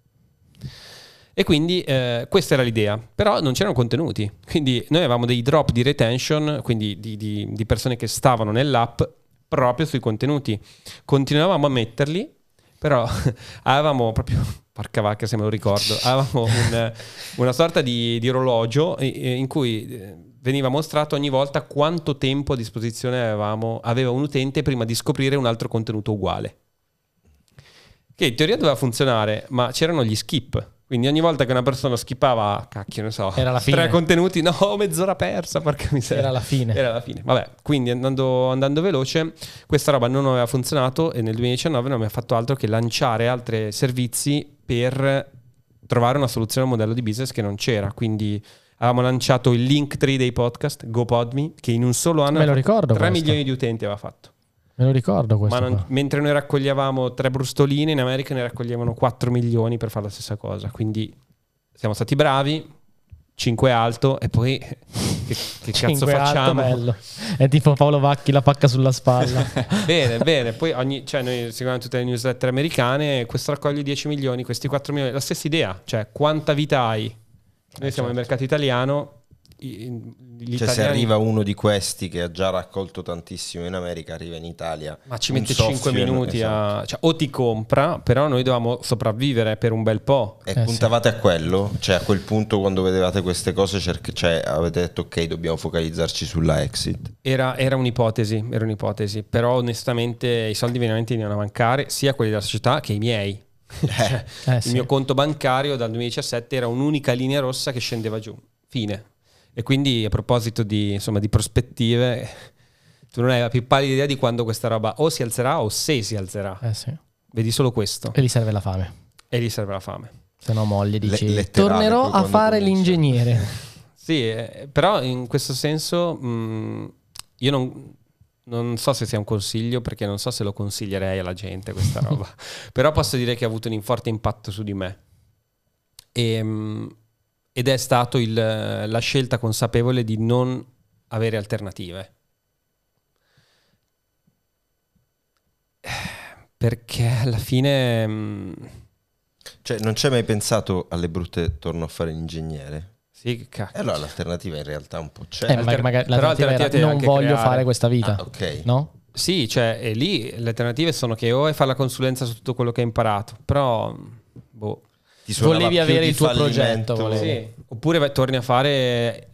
E quindi eh, questa era l'idea, però non c'erano contenuti. Quindi noi avevamo dei drop di retention, quindi di, di- di persone che stavano nell'app proprio sui contenuti. Continuavamo a metterli, però *laughs* avevamo proprio, porca vacca se me lo ricordo, avevamo un- una sorta di, di orologio in cui eh, veniva mostrato ogni volta quanto tempo a disposizione avevamo, aveva un utente prima di scoprire un altro contenuto uguale. Che in teoria doveva funzionare, ma c'erano gli skip. Quindi ogni volta che una persona skippava, cacchio, ne so, Era la tre fine. contenuti, no, *laughs* mezz'ora persa, porca miseria. Era la fine. Era la fine. Vabbè, quindi andando, andando veloce, questa roba non aveva funzionato e nel 2019 non abbiamo fatto altro che lanciare altri servizi per trovare una soluzione a un modello di business che non c'era. Quindi avevamo lanciato il Linktree dei podcast, GoPodMe, che in un solo anno Me lo ricordo 3 questo. milioni di utenti aveva fatto. Me lo ricordo questo. Ma non- mentre noi raccoglievamo tre brustoline, in America ne raccoglievano 4 milioni per fare la stessa cosa. Quindi siamo stati bravi, 5 alto e poi *laughs* che, che cazzo alto, facciamo? bello. È tipo Paolo Vacchi, la pacca sulla spalla. *laughs* bene, bene. Poi ogni, cioè noi seguiamo tutte le newsletter americane, questo raccoglie 10 milioni, questi 4 milioni, la stessa idea, cioè quanta vita hai? Noi siamo nel mercato italiano, Cioè, se arriva uno di questi che ha già raccolto tantissimo in America, arriva in Italia. Ma ci mette 5 software- minuti esatto. a... Cioè, o ti compra, però noi dovevamo sopravvivere per un bel po'. E Eh, puntavate a quello? Cioè a quel punto quando vedevate queste cose cerc- cioè, avete detto ok dobbiamo focalizzarci sulla exit. Era, era un'ipotesi, era un'ipotesi, però onestamente i soldi veramente venivano a mancare, sia quelli della società che i miei. Cioè, Eh, il sì. mio conto bancario dal 2017 era un'unica linea rossa che scendeva giù. Fine. E quindi a proposito di, insomma, di prospettive, tu non hai la più pallida idea di quando questa roba o si alzerà o se si alzerà. Eh sì. Vedi solo questo. E gli serve la fame. E lì serve la fame. Se no moglie dici Le- tornerò a fare comincia." l'ingegnere. *laughs* Sì, eh, però in questo senso mh, io non, non so se sia un consiglio perché non so se lo consiglierei alla gente questa roba, *laughs* però posso dire che ha avuto un forte impatto su di me. E, mh, ed è stato il- la scelta consapevole di non avere alternative. Perché alla fine... mh, Cioè, non ci hai mai pensato alle brutte torno a fare l'ingegnere? Sì, che cacchio. E allora l'alternativa in realtà un po' c'è. Eh, magari, alter- magari però l'alternativa era, non voglio creare. fare questa vita. Ah, ok. No? Sì, cioè, e lì le alternative sono che o è fare la consulenza su tutto quello che hai imparato, però, boh, Volevi avere il tuo fallimento. progetto, sì. Oppure vai- torni a fare,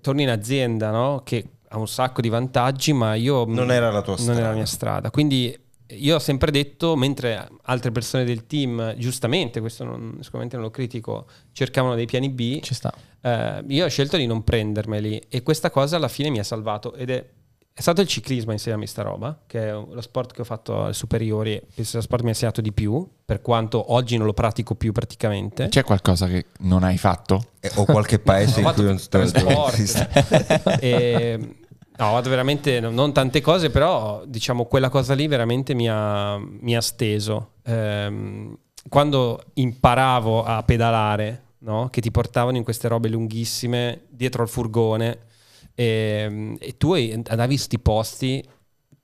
torni in azienda, no? Che ha un sacco di vantaggi, ma io... Non era la tua Non strada. era la mia strada. Quindi io ho sempre detto, mentre altre persone del team, giustamente, questo non, sicuramente non lo critico, cercavano dei piani B, Ci sta. eh, io ho scelto di non prendermeli e questa cosa alla fine mi ha salvato ed è, è stato il ciclismo a insegnarmi sta roba, che è lo sport che ho fatto alle superiori, penso sia lo sport che mi ha insegnato di più, per quanto oggi non lo pratico più praticamente. C'è qualcosa che non hai fatto? Eh, O qualche paese *laughs* in cui non tre sport. *laughs* *laughs* E, no, fatto veramente no- non tante cose, però diciamo quella cosa lì veramente mi ha, mi ha steso. Ehm, quando imparavo a pedalare, no? che ti portavano in queste robe lunghissime dietro al furgone e, e tu andavi in sti posti,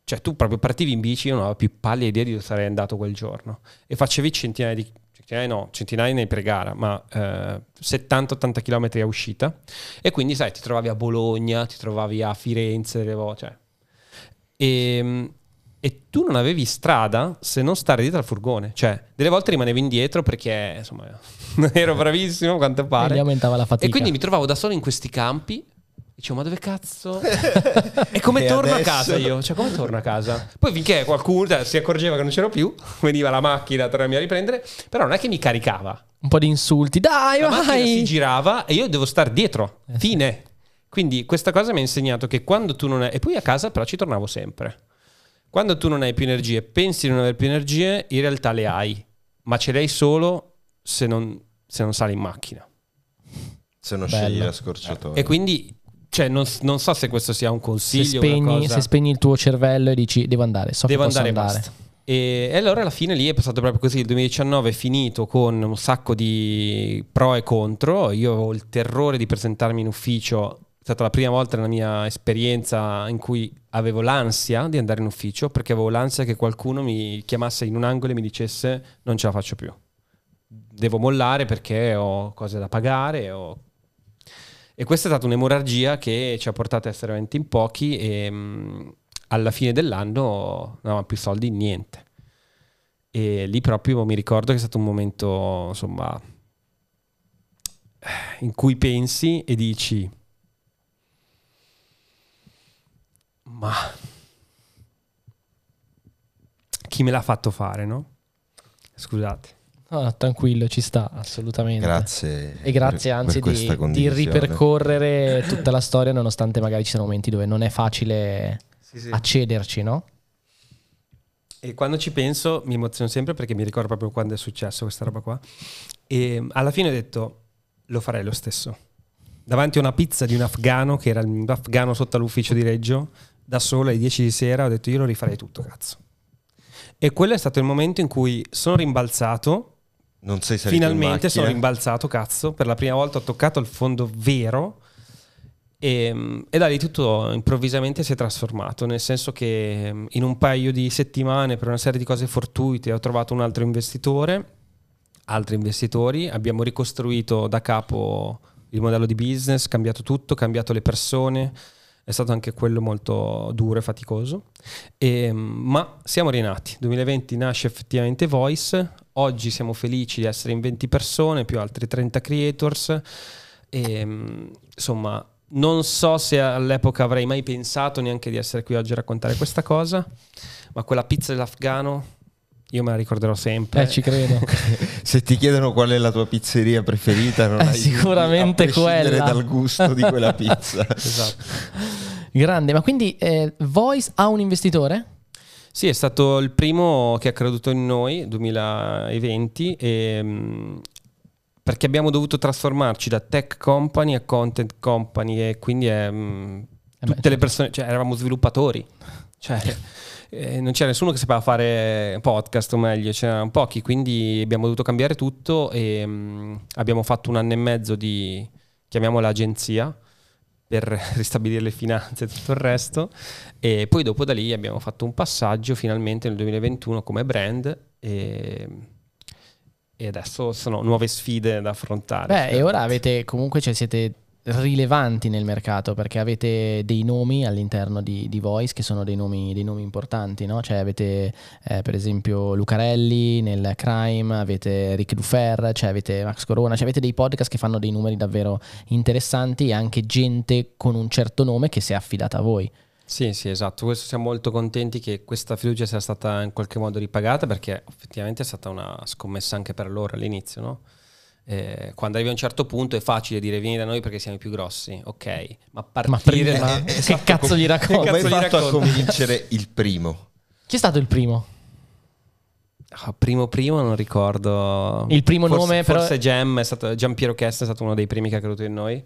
cioè tu proprio partivi in bici, io non avevo più pallida idea di dove sarei andato quel giorno e facevi centinaia di centinaia no, centinaia nei pre-gara, ma eh, 70-80 km a uscita e quindi sai, ti trovavi a Bologna, ti trovavi a Firenze, cioè. e, e tu non avevi strada se non stare dietro al furgone, cioè delle volte rimanevi indietro perché insomma *laughs* non ero bravissimo a quanto E pare fatica. e quindi mi trovavo da solo in questi campi. Dicevo, ma dove cazzo? *laughs* e come E torno adesso? a casa io? Cioè, come torno a casa? Poi finché qualcuno cioè, si accorgeva che non c'ero più, *laughs* veniva la macchina a tornarmi a riprendere, però non è che mi caricava. Un po' di insulti. Dai, La macchina si vai! girava e io devo stare dietro. Eh. Fine. Quindi questa cosa mi ha insegnato che quando tu non hai... E poi a casa però ci tornavo sempre. Quando tu non hai più energie, pensi di non avere più energie, in realtà le hai. Ma ce le hai solo se non, se non sali in macchina. Se non Bello. scegli la scorciatoia. E quindi, cioè, non, non so se questo sia un Se consiglio. una spegni, cosa. se spegni il tuo cervello e dici devo andare, so Devo andare e andare. E, e allora alla fine lì è passato proprio così. Il 2019 è finito con un sacco di pro e contro. Io avevo il terrore di presentarmi in ufficio. È stata la prima volta nella mia esperienza in cui avevo l'ansia di andare in ufficio perché avevo l'ansia che qualcuno mi chiamasse in un angolo e mi dicesse non ce la faccio più. Devo mollare perché ho cose da pagare. ho- E questa è stata un'emorragia che ci ha portato a essere veramente in pochi e mh, alla fine dell'anno non avevamo più soldi, niente. E lì proprio mi ricordo che è stato un momento, insomma, in cui pensi e dici, ma chi me l'ha fatto fare, no? Scusate. No, tranquillo, ci sta, assolutamente. Grazie. E grazie per- anzi per di, di ripercorrere tutta la storia nonostante magari ci siano momenti dove non è facile accederci, no? E quando ci penso mi emoziono sempre perché mi ricordo proprio quando è successo questa roba qua. E alla fine ho detto, lo farei lo stesso. Davanti a una pizza di un afgano, che era il afgano sotto all'ufficio di Reggio, da solo alle 10 di sera, ho detto io lo rifarei tutto, cazzo. E quello è stato il momento in cui sono rimbalzato, Non sei salito finalmente in sono rimbalzato, cazzo, per la prima volta ho toccato il fondo vero. E, e da lì tutto improvvisamente si è trasformato, nel senso che mm, in un paio di settimane per una serie di cose fortuite ho trovato un altro investitore, altri investitori, abbiamo ricostruito da capo il modello di business, cambiato tutto, cambiato le persone, è stato anche quello molto duro e faticoso, E, mm, ma siamo rinati, 2020 nasce effettivamente Voice, oggi siamo felici di essere in 20 persone più altri 30 creators e mm, insomma non so se all'epoca avrei mai pensato neanche di essere qui oggi a raccontare questa cosa, ma quella pizza dell'afgano io me la ricorderò sempre. Eh, ci credo. *laughs* Se ti chiedono qual è la tua pizzeria preferita, non Eh, hai sicuramente quella. dal gusto di quella *laughs* pizza. Esatto. Grande, ma quindi eh, Voice ha un investitore? Sì, è stato il primo che ha creduto in noi, 2020, e mm, perché abbiamo dovuto trasformarci da tech company a content company e quindi è, mm, Eh tutte le persone, cioè eravamo sviluppatori, cioè *laughs* eh, non c'era nessuno che sapeva fare podcast o meglio, c'erano pochi, quindi abbiamo dovuto cambiare tutto e mm, abbiamo fatto un anno e mezzo di, chiamiamola agenzia, per *laughs* ristabilire le finanze e tutto il resto e poi dopo da lì abbiamo fatto un passaggio finalmente nel 2021 come brand e, e adesso sono nuove sfide da affrontare. Beh, e ora avete comunque, cioè, siete rilevanti nel mercato perché avete dei nomi all'interno di, di Voice che sono dei nomi, dei nomi importanti, no? Cioè avete eh, per esempio Lucarelli nel Crime, avete Rick Dufer, cioè avete Max Corona, cioè avete dei podcast che fanno dei numeri davvero interessanti e anche gente con un certo nome che si è affidata a voi. Sì, sì, esatto. Questo siamo molto contenti che questa fiducia sia stata in qualche modo ripagata perché effettivamente è stata una scommessa anche per loro all'inizio, no? Eh, quando arrivi a un certo punto è facile dire vieni da noi perché siamo i più grossi, ok, ma partire... Ma prima, *laughs* ma- che esatto, cazzo com- gli racconti? Come hai fatto a convincere il primo? Chi è stato il primo? Ah, primo primo non ricordo. Il primo Forse- nome, però- Forse Gem, è stato, Giampiero Chest è stato uno dei primi che ha creduto in noi.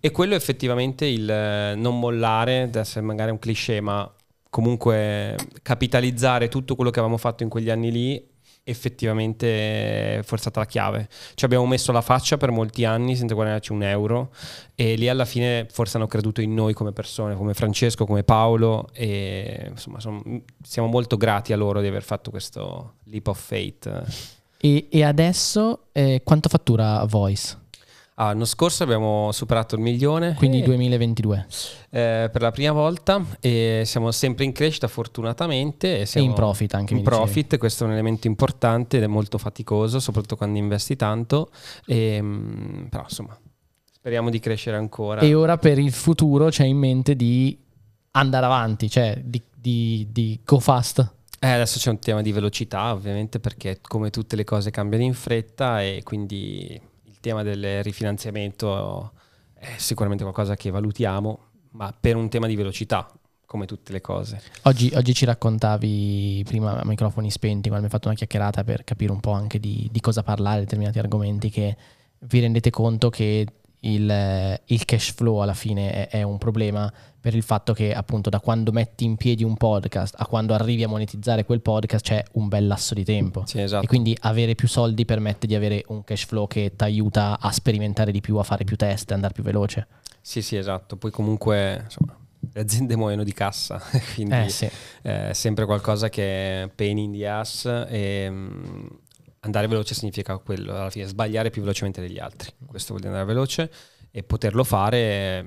E quello è effettivamente il eh, non mollare, essere magari un cliché, ma comunque capitalizzare tutto quello che avevamo fatto in quegli anni lì effettivamente stata la chiave. Ci abbiamo messo la faccia per molti anni senza guadagnarci un euro e lì alla fine forse hanno creduto in noi come persone, come Francesco, come Paolo e insomma son- siamo molto grati a loro di aver fatto questo leap of faith. E, e adesso eh, quanto fattura Voice? Ah, l'anno scorso abbiamo superato il milione Quindi eh, 2022. eh, per la prima volta e siamo sempre in crescita fortunatamente. E, siamo in profit anche, In mi dicevi. profit, questo è un elemento importante ed è molto faticoso, soprattutto quando investi tanto. E, mm, però insomma, speriamo di crescere ancora. E ora per il futuro c'è in mente di andare avanti, cioè di, di- di go fast. Eh, adesso c'è un tema di velocità, ovviamente, perché come tutte le cose cambiano in fretta e quindi tema del rifinanziamento è sicuramente qualcosa che valutiamo, ma per un tema di velocità, come tutte le cose. Oggi, oggi ci raccontavi prima a microfoni spenti, quando mi hai fatto una chiacchierata per capire un po' anche di, di cosa parlare, determinati argomenti, che vi rendete conto che il, il cash flow alla fine è, è un problema per il fatto che appunto da quando metti in piedi un podcast a quando arrivi a monetizzare quel podcast c'è un bel lasso di tempo. Sì, esatto. E quindi avere più soldi permette di avere un cash flow che ti aiuta a sperimentare di più, a fare più test, a andare più veloce. Sì, sì, esatto. Poi comunque, insomma, le aziende muoiono di cassa, *laughs* quindi Eh sì. è sempre qualcosa che è pain in the ass e mm, andare veloce significa quello, alla fine sbagliare più velocemente degli altri. Questo vuol dire andare veloce e poterlo fare è,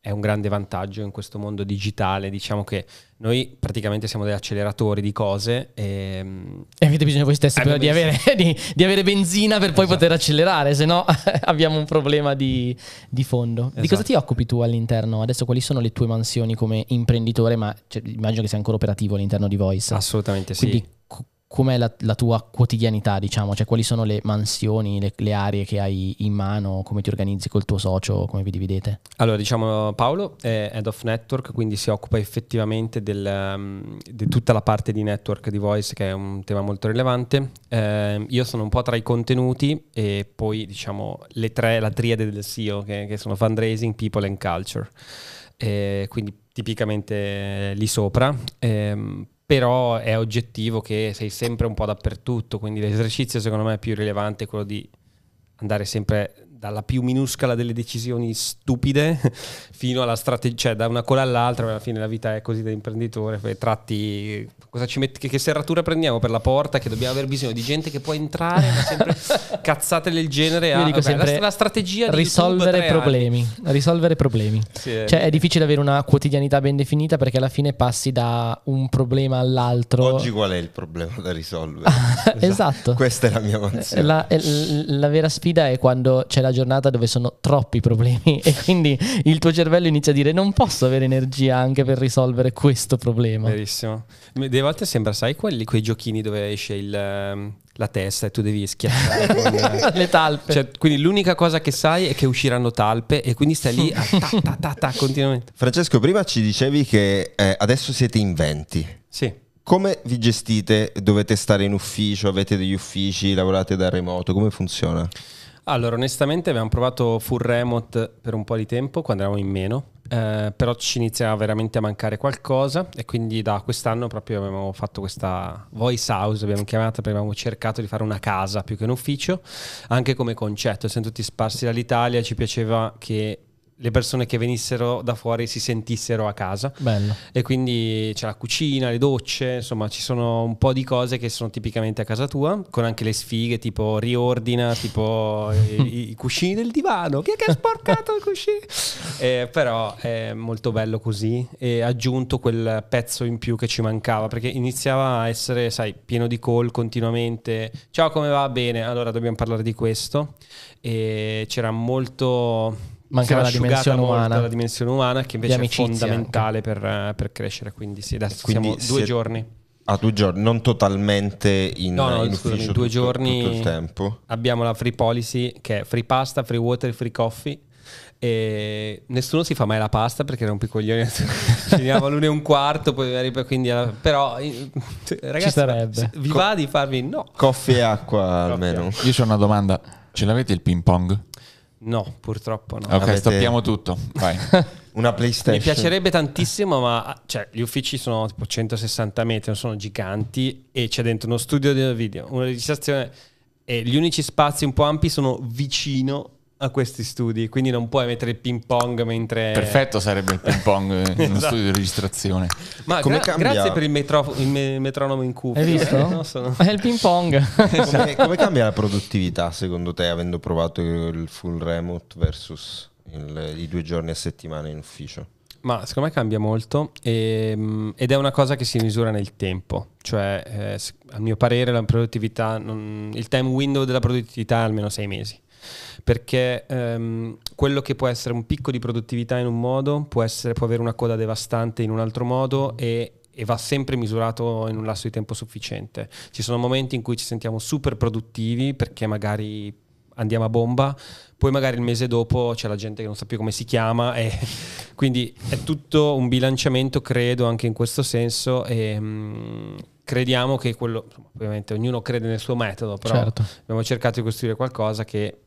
è un grande vantaggio in questo mondo digitale. Diciamo che noi praticamente siamo degli acceleratori di cose e mm, E avete bisogno voi stessi però di avere, *laughs* di, di avere benzina per poi Esatto. poter accelerare, se no *laughs* abbiamo un problema di, di fondo. Di cosa Esatto. ti occupi tu all'interno? Adesso quali sono le tue mansioni come imprenditore? Ma cioè, immagino che sia ancora operativo all'interno di Voice. assolutamente sì. Quindi com'è la, la tua quotidianità, diciamo? Cioè quali sono le mansioni, le, le aree che hai in mano? Come ti organizzi col tuo socio? Come vi dividete? Allora, diciamo Paolo è Head of Network, quindi si occupa effettivamente del, um, di tutta la parte di network di voice, che è un tema molto rilevante. Eh, io sono un po' tra i contenuti e poi, diciamo, le tre, la triade del CEO, che, che sono fundraising, people and culture. Eh, quindi tipicamente lì sopra. Ehm, però è oggettivo che sei sempre un po' dappertutto, quindi l'esercizio secondo me più rilevante è quello di andare sempre dalla più minuscola delle decisioni stupide *laughs* fino alla strategia, cioè da una cola all'altra, alla fine la vita è così da imprenditore, poi tratti cosa ci metti, che, che serratura prendiamo per la porta, che dobbiamo aver bisogno di gente che può entrare, ma sempre *laughs* cazzate del genere, Io a, dico vabbè, la, sempre la strategia di risolvere tre anni. problemi. Risolvere problemi. Sì, eh. Cioè è difficile avere una quotidianità ben definita perché alla fine passi da un problema all'altro. Oggi qual è il problema da risolvere? *laughs* esatto. Questa è la mia mansione. La, l- la vera sfida è quando c'è la giornata dove sono troppi problemi *laughs* e quindi il tuo cervello inizia a dire non posso avere energia anche per risolvere questo problema. Verissimo. Delle volte sembra, sai, quelli, quei giochini dove esce il, ehm, la testa e tu devi schiacciare *laughs* con, eh, Le talpe. Cioè, quindi l'unica cosa che sai è che usciranno talpe e quindi stai lì a ta ta ta ta continuamente. Francesco, prima ci dicevi che eh, adesso siete in 20. Sì. come vi gestite? Dovete stare in ufficio? Avete degli uffici? Lavorate da remoto? Come funziona? Allora, onestamente abbiamo provato full remote per un po' di tempo quando eravamo in meno, eh, però ci iniziava veramente a mancare qualcosa e quindi da quest'anno proprio abbiamo fatto questa voice house, abbiamo chiamata perché abbiamo cercato di fare una casa più che un ufficio, anche come concetto, essendo tutti sparsi dall'Italia ci piaceva che le persone che venissero da fuori si sentissero a casa. Bello. E quindi c'è la cucina, le docce, insomma ci sono un po' di cose che sono tipicamente a casa tua, con anche le sfighe tipo riordina, tipo i, *laughs* i cuscini del divano, chi è che ha sporcato il cuscino? Eh, però è molto bello così e ha aggiunto quel pezzo in più che ci mancava perché iniziava a essere, sai, pieno di call continuamente. Ciao, come va? Bene, allora dobbiamo parlare di questo. E c'era molto Mancava la dimensione umana. la dimensione umana che invece è fondamentale per, per crescere. Quindi sì, adesso Quindi siamo due giorni. A due giorni, non totalmente in, No, no, in scusami, ufficio due tutto, giorni- tutto il tempo. Abbiamo la free policy che è free pasta, free water, free coffee. E nessuno si fa mai la pasta perché era un piccolione. Finiamo *laughs* all'una e un quarto, poi quindi alla- però eh, ragazzi, se- vi va di farvi no. Coffee e acqua almeno. Io ho una domanda. Ce l'avete il ping pong? No, purtroppo no. Ok, Avete- stoppiamo tutto. Vai. *laughs* Una PlayStation. Mi piacerebbe tantissimo, ma cioè, gli uffici sono tipo 160 metri, non sono giganti e c'è dentro uno studio di video, una registrazione e gli unici spazi un po' ampi sono vicino a questi studi, quindi non puoi mettere il ping pong mentre... Perfetto sarebbe il ping pong in *laughs* uno Esatto. studio di registrazione. Ma Come gra- cambia- grazie per il, metro- il me- metronomo in cuffia. Hai visto? eh, no, sono- È il ping pong. *laughs* Come, come cambia la produttività secondo te avendo provato il full remote versus il- i due giorni a settimana in ufficio? Ma secondo me cambia molto ehm, ed è una cosa che si misura nel tempo, cioè eh, a mio parere la produttività, non- il time window della produttività è almeno sei mesi, perché ehm, quello che può essere un picco di produttività in un modo può, essere, può avere una coda devastante in un altro modo e, e va sempre misurato in un lasso di tempo sufficiente. Ci sono momenti in cui ci sentiamo super produttivi perché magari andiamo a bomba, poi magari il mese dopo c'è la gente che non sa più come si chiama e *laughs* quindi è tutto un bilanciamento, credo, anche in questo senso e mm, crediamo che quello, ovviamente ognuno crede nel suo metodo, però certo. abbiamo cercato di costruire qualcosa Che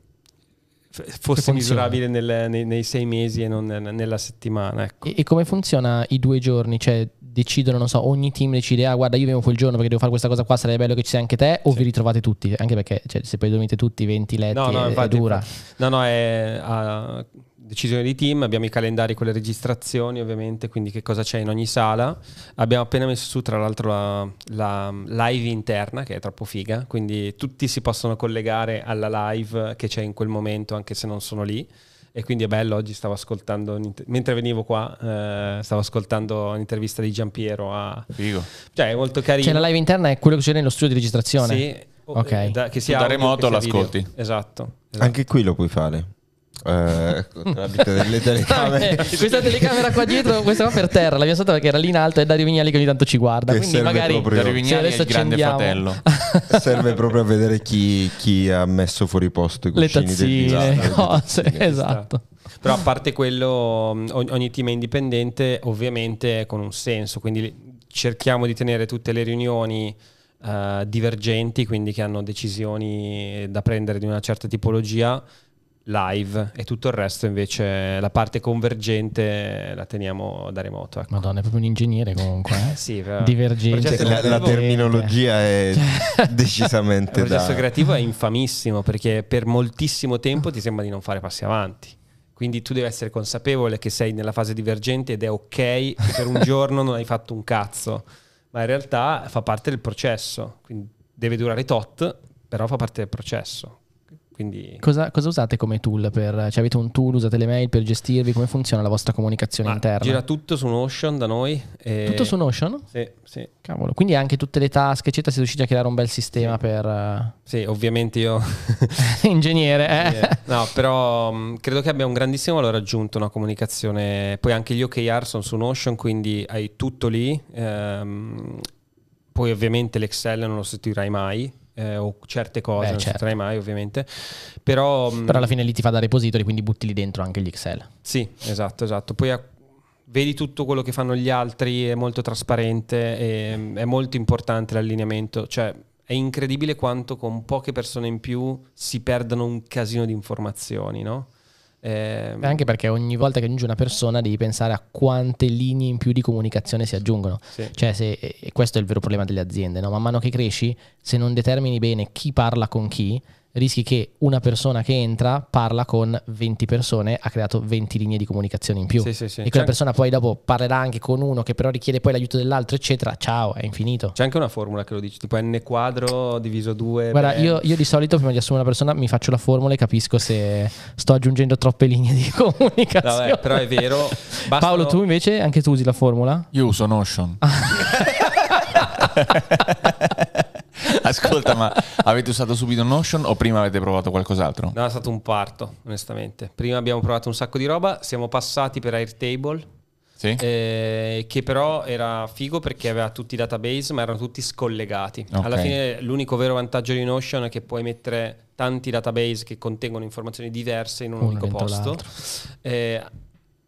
fosse funziona. misurabile nel- nei, nei sei mesi e non nel- nella settimana. Ecco. E, e come funziona i due giorni? Cioè, decidono, non so, ogni team decide, ah, guarda, io vengo quel giorno perché devo fare questa cosa qua, sarebbe bello che ci sia anche te, o vi ritrovate tutti? Anche perché cioè, se poi dormite tutti 20 letti No, no, è, è infatti- dura. No, no, è a decisione di team, abbiamo i calendari con le registrazioni ovviamente, quindi che cosa c'è in ogni sala. Abbiamo appena messo su tra l'altro la, la live interna che è troppo figa, quindi tutti si possono collegare alla live che c'è in quel momento anche se non sono lì. E quindi è bello, oggi stavo ascoltando, mentre venivo qua, eh, stavo ascoltando un'intervista di Giampiero a... Figo. Cioè è molto carino. Cioè, la live interna è quello che succede nello studio di registrazione. Sì, Ok. da, che sia da remoto sia video. l'ascolti. Esatto. esatto. Anche qui lo puoi fare. Eh, tramite delle telecamere. *laughs* questa telecamera qua dietro, questa qua per terra, l'abbiamo stata perché era lì in alto e Dario Vignali che ogni tanto ci guarda. Che Quindi magari proprio- Dario Vignali è il grande accendiamo- fratello. *laughs* Serve proprio a vedere chi, chi ha messo fuori posto i le cuscini del tazzine, le cose, tazzine. *laughs* esatto. Però a parte quello, ogni, team è indipendente, ovviamente con un senso, quindi cerchiamo di tenere tutte le riunioni eh, divergenti, quindi che hanno decisioni da prendere di una certa tipologia live e tutto il resto invece la parte convergente la teniamo da remoto. Ecco. Madonna, è proprio un ingegnere comunque. eh. *laughs* Sì, però- Divergente. La, la terminologia è *laughs* Il decisamente processo da... creativo è infamissimo perché per moltissimo tempo ti sembra di non fare passi avanti. Quindi tu devi essere consapevole che sei nella fase divergente ed è ok che per un *laughs* giorno non hai fatto un cazzo, ma in realtà fa parte del processo. Quindi deve durare tot, però fa parte del processo. Quindi Cosa, cosa usate come tool? Per, cioè avete un tool, usate le mail per gestirvi? Come funziona la vostra comunicazione ma interna? gira tutto su Notion da noi. e- Tutto su Notion? Sì, sì. Cavolo. Quindi anche tutte le task, eccetera, siete riusciti a creare un bel sistema per eh, Sì, ovviamente io *laughs* ingegnere. eh? Eh, no, però mh, credo che abbia un grandissimo valore aggiunto una comunicazione. Poi anche gli OKR sono su Notion, quindi hai tutto lì. ehm, poi ovviamente l'Excel non lo sostituirai mai. Eh, o certe cose Beh, non certo. sostituirai mai, ovviamente. Però, mh, Però alla fine lì ti fa da repository, quindi butti lì dentro anche gli Excel. sì, esatto, esatto. Poi a- vedi tutto quello che fanno gli altri, è molto trasparente, e, è molto importante l'allineamento, cioè è incredibile quanto con poche persone in più si perdono un casino di informazioni, no? Eh, Anche perché ogni volta che aggiungi una persona devi pensare a quante linee in più di comunicazione si aggiungono. sì. Cioè, se, e questo è il vero problema delle aziende, no? Man mano che cresci, se non determini bene chi parla con chi, rischi che una persona che entra parla con 20 persone, ha creato 20 linee di comunicazione in più. Sì, sì, sì. E quella C'è- persona poi dopo parlerà anche con uno che però richiede poi l'aiuto dell'altro, eccetera. Ciao, è infinito. C'è anche una formula che lo dice, tipo n quadro diviso 2. Guarda, io, io di solito prima di assumere una persona mi faccio la formula e capisco se sto aggiungendo troppe linee di *laughs* comunicazione. Vabbè, però è vero. bastano- Paolo, tu invece anche tu usi la formula? Io uso Notion. *laughs* *laughs* Ascolta, ma avete usato subito Notion o prima avete provato qualcos'altro? No, è stato un parto, onestamente. Prima abbiamo provato un sacco di roba, siamo passati per Airtable, Sì? eh, che però era figo perché aveva tutti i database, ma erano tutti scollegati. Ok. Alla fine l'unico vero vantaggio di Notion è che puoi mettere tanti database che contengono informazioni diverse in un Uno unico posto. l'altro. Eh,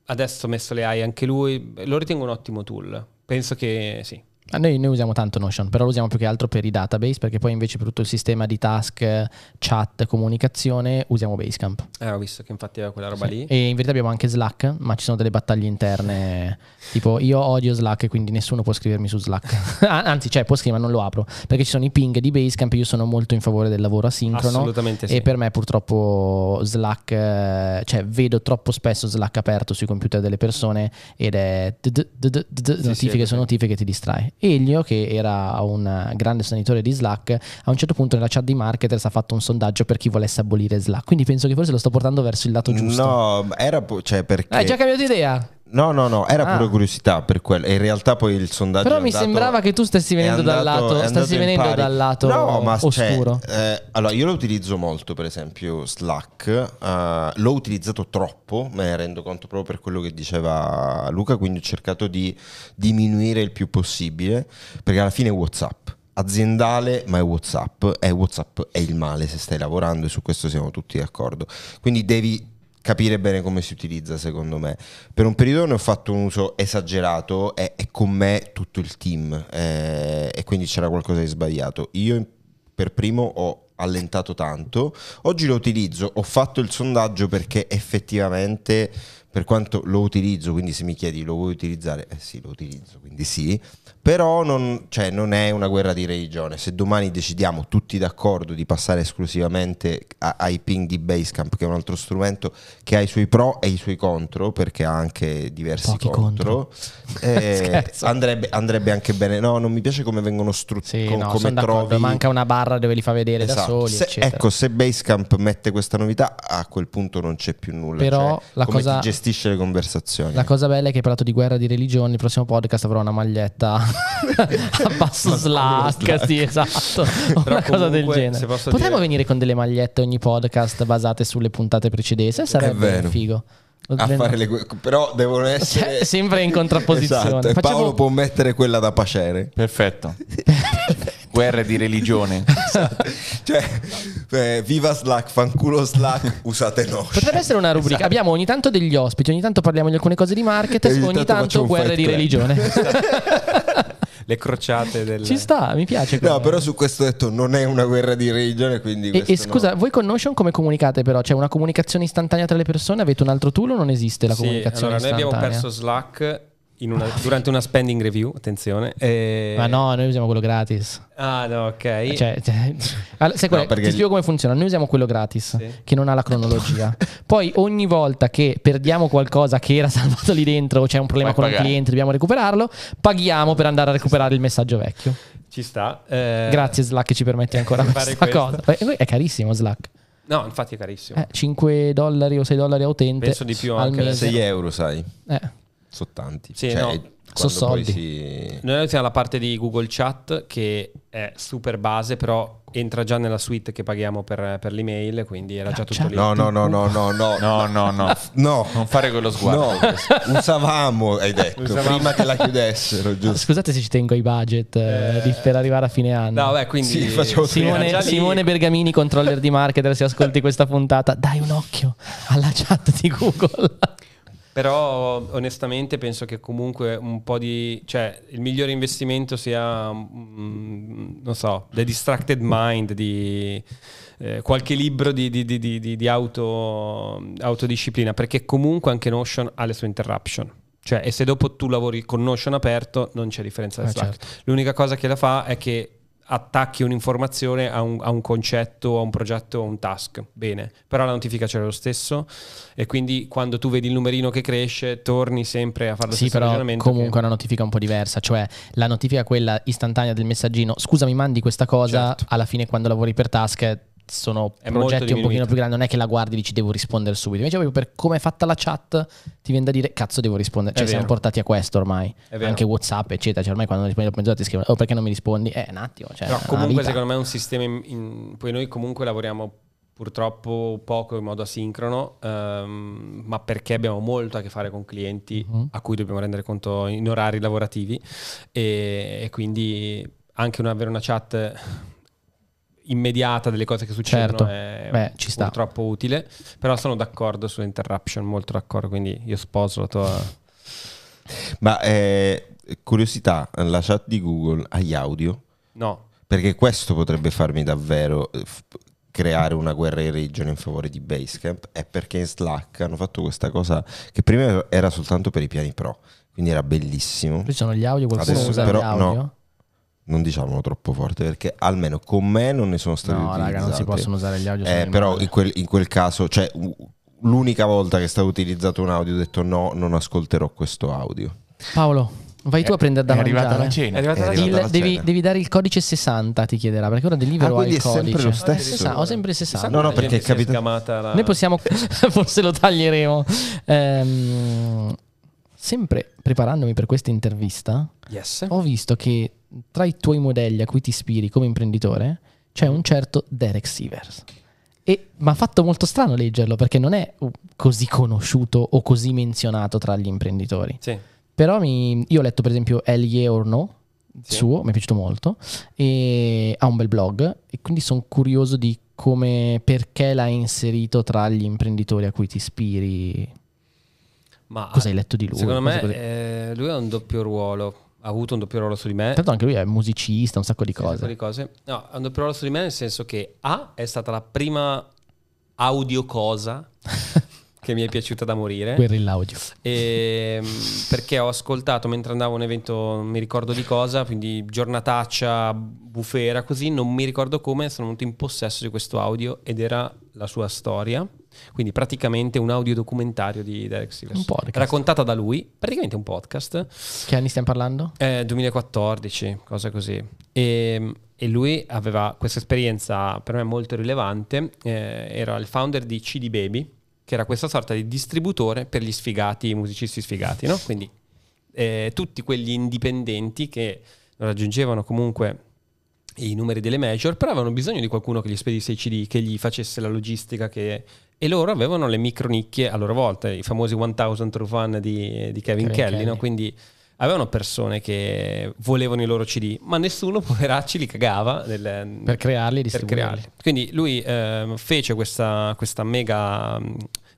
adesso ha messo le AI anche lui, lo ritengo un ottimo tool. Penso che sì. Ah, Noi, noi usiamo tanto Notion, però lo usiamo più che altro per i database, perché poi invece per tutto il sistema di task, chat, comunicazione usiamo Basecamp. Eh, ho visto che infatti aveva quella roba Sì. lì. E in verità abbiamo anche Slack, ma ci sono delle battaglie interne. Tipo, io odio Slack, quindi nessuno può scrivermi su Slack. *laughs* Anzi, cioè, può scrivere, ma non lo apro. Perché ci sono i ping di Basecamp. Io sono molto in favore del lavoro asincrono. Assolutamente sì. E per me, purtroppo, Slack, eh, cioè, vedo troppo spesso Slack aperto sui computer delle persone ed è notifiche su notifiche che ti distrae. Elio, che era un grande sostenitore di Slack, a un certo punto nella chat di marketers ha fatto un sondaggio per chi volesse abolire Slack. Quindi penso che forse lo sto portando verso il lato giusto. No, era cioè perché Hai già cambiato idea? No, no, no, era Ah. pure curiosità per quello. E in realtà poi il sondaggio Però mi andato- sembrava che tu stessi venendo dal andato- lato, stessi andato in venendo dal lato no, ma cioè, oscuro. eh, allora, io lo utilizzo molto, per esempio, Slack. eh, l'ho utilizzato troppo, me ne rendo conto proprio per quello che diceva Luca, quindi ho cercato di diminuire il più possibile, perché alla fine è WhatsApp. Aziendale, ma è WhatsApp e WhatsApp è il male se stai lavorando e su questo siamo tutti d'accordo. Quindi devi capire bene come si utilizza secondo me. Per un periodo ne ho fatto un uso esagerato e, e con me tutto il team eh, e quindi c'era qualcosa di sbagliato. Io per primo ho allentato tanto, oggi lo utilizzo, ho fatto il sondaggio perché effettivamente per quanto lo utilizzo, quindi se mi chiedi lo vuoi utilizzare, eh sì lo utilizzo, quindi sì, però non, cioè, non è una guerra di religione, se domani decidiamo tutti d'accordo di passare esclusivamente a- ai ping di Basecamp, che è un altro strumento che ha i suoi pro e i suoi contro, perché ha anche diversi Pochi contro, eh, *laughs* Scherzo. andrebbe, andrebbe anche bene, no non mi piace come vengono strutti, Sì, no, come trovi... Manca una barra dove li fa vedere da Esatto. soli, Se- ecco, se Basecamp mette questa novità, a quel punto non c'è più nulla. Però cioè, la come cosa- ti gestisce le conversazioni. La cosa bella è che hai parlato di guerra di religioni. Il prossimo podcast avrò una maglietta a basso slack. Sì, esatto. *laughs* Una cosa del genere. Potremmo dire- venire con delle magliette ogni podcast basate sulle puntate precedenti. Sarebbe figo. a fare le però devono essere Cioè, sempre in contrapposizione. Esatto, e Facciamo- Paolo può mettere quella da pacere. Perfetto. *laughs* *laughs* Guerre di religione. *laughs* cioè, eh, viva Slack, fanculo Slack, *laughs* usate no. Potrebbe essere una rubrica. Abbiamo ogni tanto degli ospiti, ogni tanto parliamo di alcune cose di marketing, E ogni ogni tanto guerre di club. religione. *laughs* Le crociate del... Ci sta, mi piace. No, quello. però su questo ho detto non è una guerra di religione, quindi E, e scusa, no. voi con Notion come comunicate però? C'è una comunicazione istantanea tra le persone? Avete un altro tool o non esiste la Sì, comunicazione allora, noi abbiamo istantanea? perso Slack una- durante una spending review, attenzione. e- Ma no, noi usiamo quello gratis. Ah, no, ok. Cioè, *laughs* cioè- Allora, è? No, perché Ti spiego come funziona. Noi usiamo quello gratis, Sì. che non ha la cronologia. *laughs* Poi ogni volta che perdiamo qualcosa che era *laughs* salvato lì dentro o c'è un problema Puoi con un pagare. cliente, dobbiamo recuperarlo, paghiamo per andare a recuperare il messaggio vecchio. Ci sta. eh, Grazie Slack che ci permette ancora fare questa questo. cosa. Eh, È carissimo Slack. No, infatti è carissimo. Eh, 5 dollari o 6 dollari a utente. Penso di più anche mese. 6 euro, sai, Eh, sono tanti. Sì, Cioè, no, quando sono soldi. si- Noi usiamo la parte di Google Chat che è super base, però entra già nella suite che paghiamo per, per l'email, quindi era già tutto lì. No, no, no, no, no, no. No, no, no. No, Non fare quello sguardo. No, usavamo, hai detto, Usavamo. prima che la chiudessero, giusto? Scusate se ci tengo ai budget eh, di- per arrivare a fine anno. No, beh, quindi Sì, Simone. Simone Bergamini, controller di marketer, se ascolti questa puntata, dai un occhio alla chat di Google. Però onestamente penso che comunque un po' di... cioè il migliore investimento sia, mm, non so, The Distracted Mind di... eh, qualche libro di, di- di- di- auto, autodisciplina, perché comunque anche Notion ha le sue interruption. Cioè, e se dopo tu lavori con Notion aperto, non c'è differenza da Slack. certo. L'unica cosa che la fa è che attacchi un'informazione a un, a un concetto, a un progetto, a un task. Bene, però la notifica c'è lo stesso e quindi quando tu vedi il numerino che cresce, torni sempre a fare lo Sì, stesso però ragionamento. comunque che- una notifica un po' diversa, cioè la notifica quella istantanea del messaggino, scusa mi mandi questa cosa, Certo. alla fine quando lavori per task sono È progetti un pochino più grandi, non è che la guardi e dici devo rispondere subito, invece proprio per come è fatta la chat ti viene da dire cazzo devo rispondere, cioè siamo portati a questo ormai, anche Whatsapp eccetera, cioè ormai quando non rispondi dopo mezz'ora ti scrivono oh perché non mi rispondi, eh un attimo, cioè, una comunque secondo me è un sistema... in- in- poi noi comunque lavoriamo purtroppo poco in modo asincrono, ehm, ma perché abbiamo molto a che fare con clienti Mhm. a cui dobbiamo rendere conto in orari lavorativi. E, e quindi anche un- avere una chat immediata delle cose che succedono Certo. è Beh, ci sta. purtroppo utile, però sono d'accordo sull'interruption, molto d'accordo, quindi io sposo la tua... Ma eh, curiosità, la chat di Google agli audio? No, Perché questo potrebbe farmi davvero eh, f- creare una guerra in regione in favore di Basecamp è perché in Slack hanno fatto questa cosa che prima era soltanto per i piani pro, quindi era bellissimo. Ci sono gli audio, qualcuno Adesso usa però gli audio? no. Non diciamolo troppo forte perché almeno con me non ne sono stati No, raga, non si possono usare gli audio. Eh, però in quel, in quel caso, cioè l'unica volta che è stato utilizzato un audio ho detto no, non ascolterò questo audio. Paolo, vai tu a prendere da è arrivata mangiare. la cena. È arrivata È la arrivata Il- la devi, cena. devi dare il codice 60, ti chiederà, perché ora Deliveroo Ah, ha il è sempre codice. lo stesso? Eh, ho sempre 60. No, no, perché è sgamata la- Noi possiamo, *laughs* forse lo taglieremo. Ehm, sempre preparandomi per questa intervista, Yes. ho visto che tra i tuoi modelli a cui ti ispiri come imprenditore c'è un certo Derek Sivers. E mi ha fatto molto strano leggerlo perché non è uh, così conosciuto o così menzionato tra gli imprenditori. Sì. Però mi- io ho letto per esempio Hell Yeah or No, Sì. suo, mi è piaciuto molto, e ha un bel blog e quindi sono curioso di come, perché l'hai inserito tra gli imprenditori a cui ti ispiri. Ma Cosa hai letto di lui? Secondo me eh, lui ha un doppio ruolo. Ha avuto un doppio ruolo su di me. Tanto anche lui è musicista, un sacco di Sì, un sacco cose. di cose. No, ha un doppio ruolo su di me nel senso che A è stata la prima audio cosa *laughs* che mi è piaciuta da morire. Guerrillaudio. E, mm, perché ho ascoltato mentre andavo a un evento, non mi ricordo di cosa, quindi giornataccia, bufera, così, non mi ricordo come, sono venuto in possesso di questo audio ed era la sua storia. Quindi praticamente un audio documentario di Derek Sivers. Un podcast. Raccontata da lui, praticamente un podcast. Che anni stiamo parlando? Eh, 2014, cosa così. E, e lui aveva questa esperienza per me molto rilevante. eh, era il founder di CD Baby, che era questa sorta di distributore per gli sfigati, i musicisti sfigati, no? Quindi eh, tutti quegli indipendenti che raggiungevano comunque i numeri delle major, però avevano bisogno di qualcuno che gli spedisse i CD, che gli facesse la logistica, che... e loro avevano le micronicchie a loro volta, i famosi 1000 True Fan di, di Kevin, Kevin Kelly, Kelly. no? quindi avevano persone che volevano i loro CD, ma nessuno, *laughs* poveracci, li cagava nel- Per crearli e distribuirli. crearli. Quindi lui ehm, fece questa, questa mega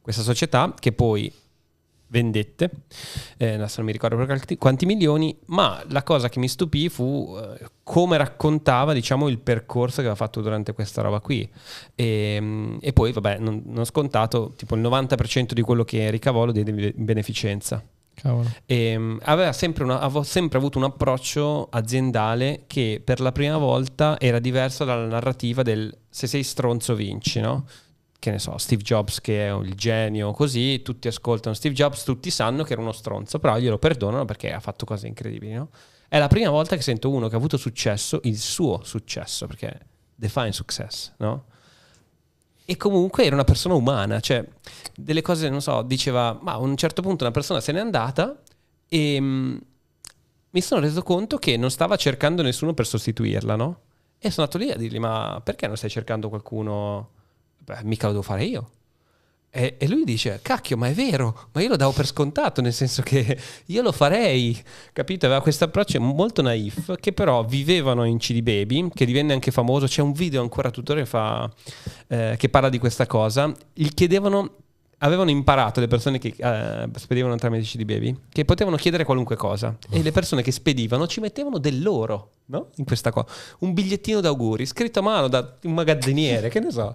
questa società che poi vendette, eh, adesso non mi ricordo per quanti, quanti milioni, ma la cosa che mi stupì fu eh, come raccontava diciamo il percorso che aveva fatto durante questa roba qui. E, mh, e poi vabbè non, non scontato tipo il 90% di quello che ricavò lo diede in beneficenza. E, mh, aveva sempre, una- avevo sempre avuto un approccio aziendale che per la prima volta era diverso dalla narrativa del se sei stronzo vinci, no? Che ne so, Steve Jobs che è il genio, così tutti ascoltano Steve Jobs, tutti sanno che era uno stronzo, però glielo perdonano perché ha fatto cose incredibili, no? È la prima volta che sento uno che ha avuto successo, il suo successo, perché define success, no? E comunque era una persona umana, cioè delle cose, non so, diceva, ma a un certo punto una persona se n'è andata e mm, mi sono reso conto che non stava cercando nessuno per sostituirla, no? E sono andato lì a dirgli, ma perché non stai cercando qualcuno? Beh, mica lo devo fare io. E, e lui dice, cacchio, ma è vero, ma io lo davo per scontato, nel senso che *laughs* io lo farei, capito? Aveva questo approccio molto naif, che però vivevano in CD Baby, che divenne anche famoso, c'è un video ancora tuttora che, fa, eh, che parla di questa cosa, gli chiedevano avevano imparato le persone che eh, spedivano tramite CD Baby che potevano chiedere qualunque cosa. E le persone che spedivano ci mettevano del loro no? in questa cosa un bigliettino d'auguri scritto a mano da un magazziniere che ne so.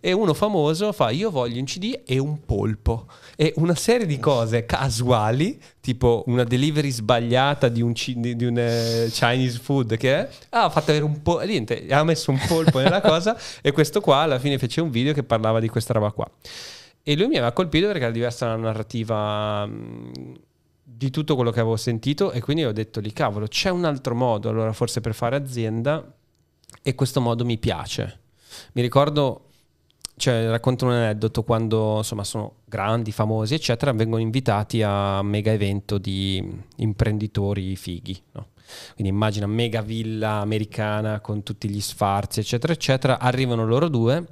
E uno famoso fa io voglio un CD e un polpo e una serie di cose casuali tipo una delivery sbagliata di un, ci- di un eh, Chinese food che è? Ah, ha fatto avere un po' niente ha messo un polpo nella *laughs* cosa. E questo qua alla fine fece un video che parlava di questa roba qua e lui mi aveva colpito perché era diversa la narrativa mh, di tutto quello che avevo sentito e quindi ho detto lì cavolo c'è un altro modo allora forse per fare azienda e questo modo mi piace mi ricordo cioè racconto un aneddoto quando insomma sono grandi famosi eccetera vengono invitati a mega evento di imprenditori fighi no? quindi immagina mega villa americana con tutti gli sfarzi eccetera eccetera arrivano loro due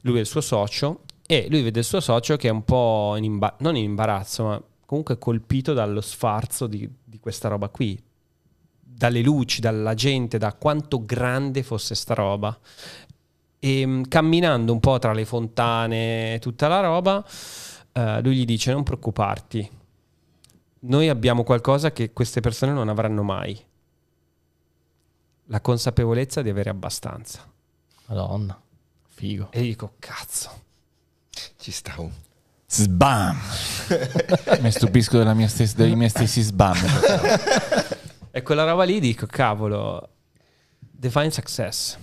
lui e il suo socio e lui vede il suo socio che è un po' in imba- non in imbarazzo, ma comunque colpito dallo sfarzo di, di, questa roba qui, dalle luci, dalla gente, da quanto grande fosse sta roba. E mm, camminando un po' tra le fontane e tutta la roba, uh, lui gli dice: Non preoccuparti, noi abbiamo qualcosa che queste persone non avranno mai. La consapevolezza di avere abbastanza. Madonna, figo. E dico, cazzo ci sta un... Sbam! *laughs* Mi stupisco della mia stes- dei miei stessi sbam. e quella roba lì dico, cavolo, define success.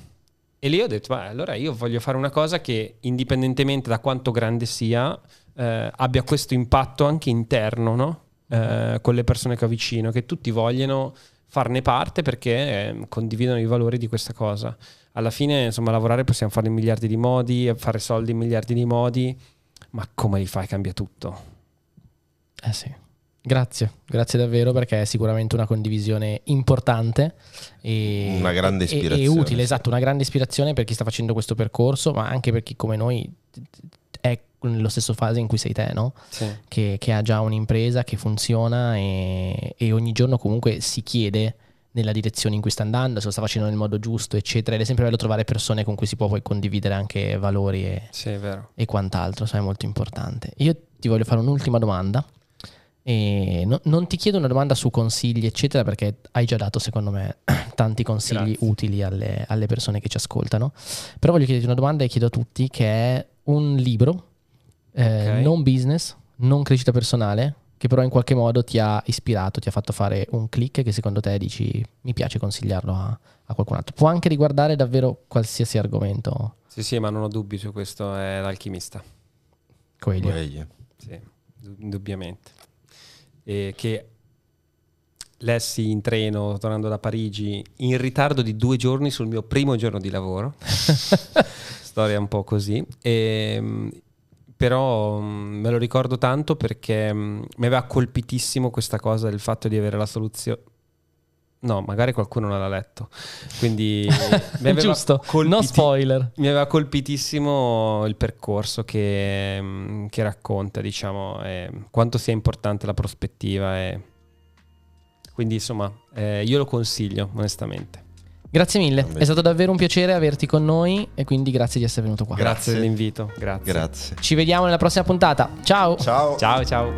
E lì ho detto, ma allora io voglio fare una cosa che indipendentemente da quanto grande sia, eh, abbia questo impatto anche interno, no? Eh, con le persone che ho vicino, che tutti vogliono farne parte perché eh, condividono i valori di questa cosa alla fine, insomma, lavorare possiamo farlo in miliardi di modi, fare soldi in miliardi di modi, ma come li fai cambia tutto. Eh sì. Grazie, grazie davvero perché è sicuramente una condivisione importante e, una grande ispirazione. E, e utile, esatto, una grande ispirazione per chi sta facendo questo percorso, ma anche per chi come noi è nello stesso fase in cui sei te, no? Sì. Che, che, ha già un'impresa che funziona e, e ogni giorno comunque si chiede nella direzione in cui sta andando, se lo sta facendo nel modo giusto, eccetera. Ed è sempre bello trovare persone con cui si può poi condividere anche valori e, sì, e quant'altro, so, è molto importante. Io ti voglio fare un'ultima domanda. E no, non ti chiedo una domanda su consigli, eccetera, perché hai già dato, secondo me, *clears throat* tanti consigli Grazie. utili alle, alle, persone che ci ascoltano. Però voglio chiederti una domanda e chiedo a tutti, che è un libro, eh, okay. non business, non crescita personale, che però in qualche modo ti ha ispirato, ti ha fatto fare un click che secondo te dici mi piace consigliarlo a, a qualcun altro. Può anche riguardare davvero qualsiasi argomento. Sì, sì, ma non ho dubbi su questo, è l'alchimista. Coelho. Coelho. Sì, indubbiamente. E che lessi in treno tornando da Parigi in ritardo di due giorni sul mio primo giorno di lavoro. *laughs* Storia un po' così. E però mm, me lo ricordo tanto perché mm, mi aveva colpitissimo questa cosa del fatto di avere la soluzione. No, magari qualcuno non l'ha letto. Quindi *laughs* mi aveva Giusto, colpiti- no spoiler. Mi aveva colpitissimo il percorso che, mm, che racconta, diciamo, quanto sia importante la prospettiva. E... Quindi, insomma, eh, io lo consiglio, onestamente. Grazie mille, è stato davvero un piacere averti con noi e quindi grazie di essere venuto qua. Grazie, grazie dell'invito, grazie. grazie. Ci vediamo nella prossima puntata. Ciao. Ciao. Ciao ciao.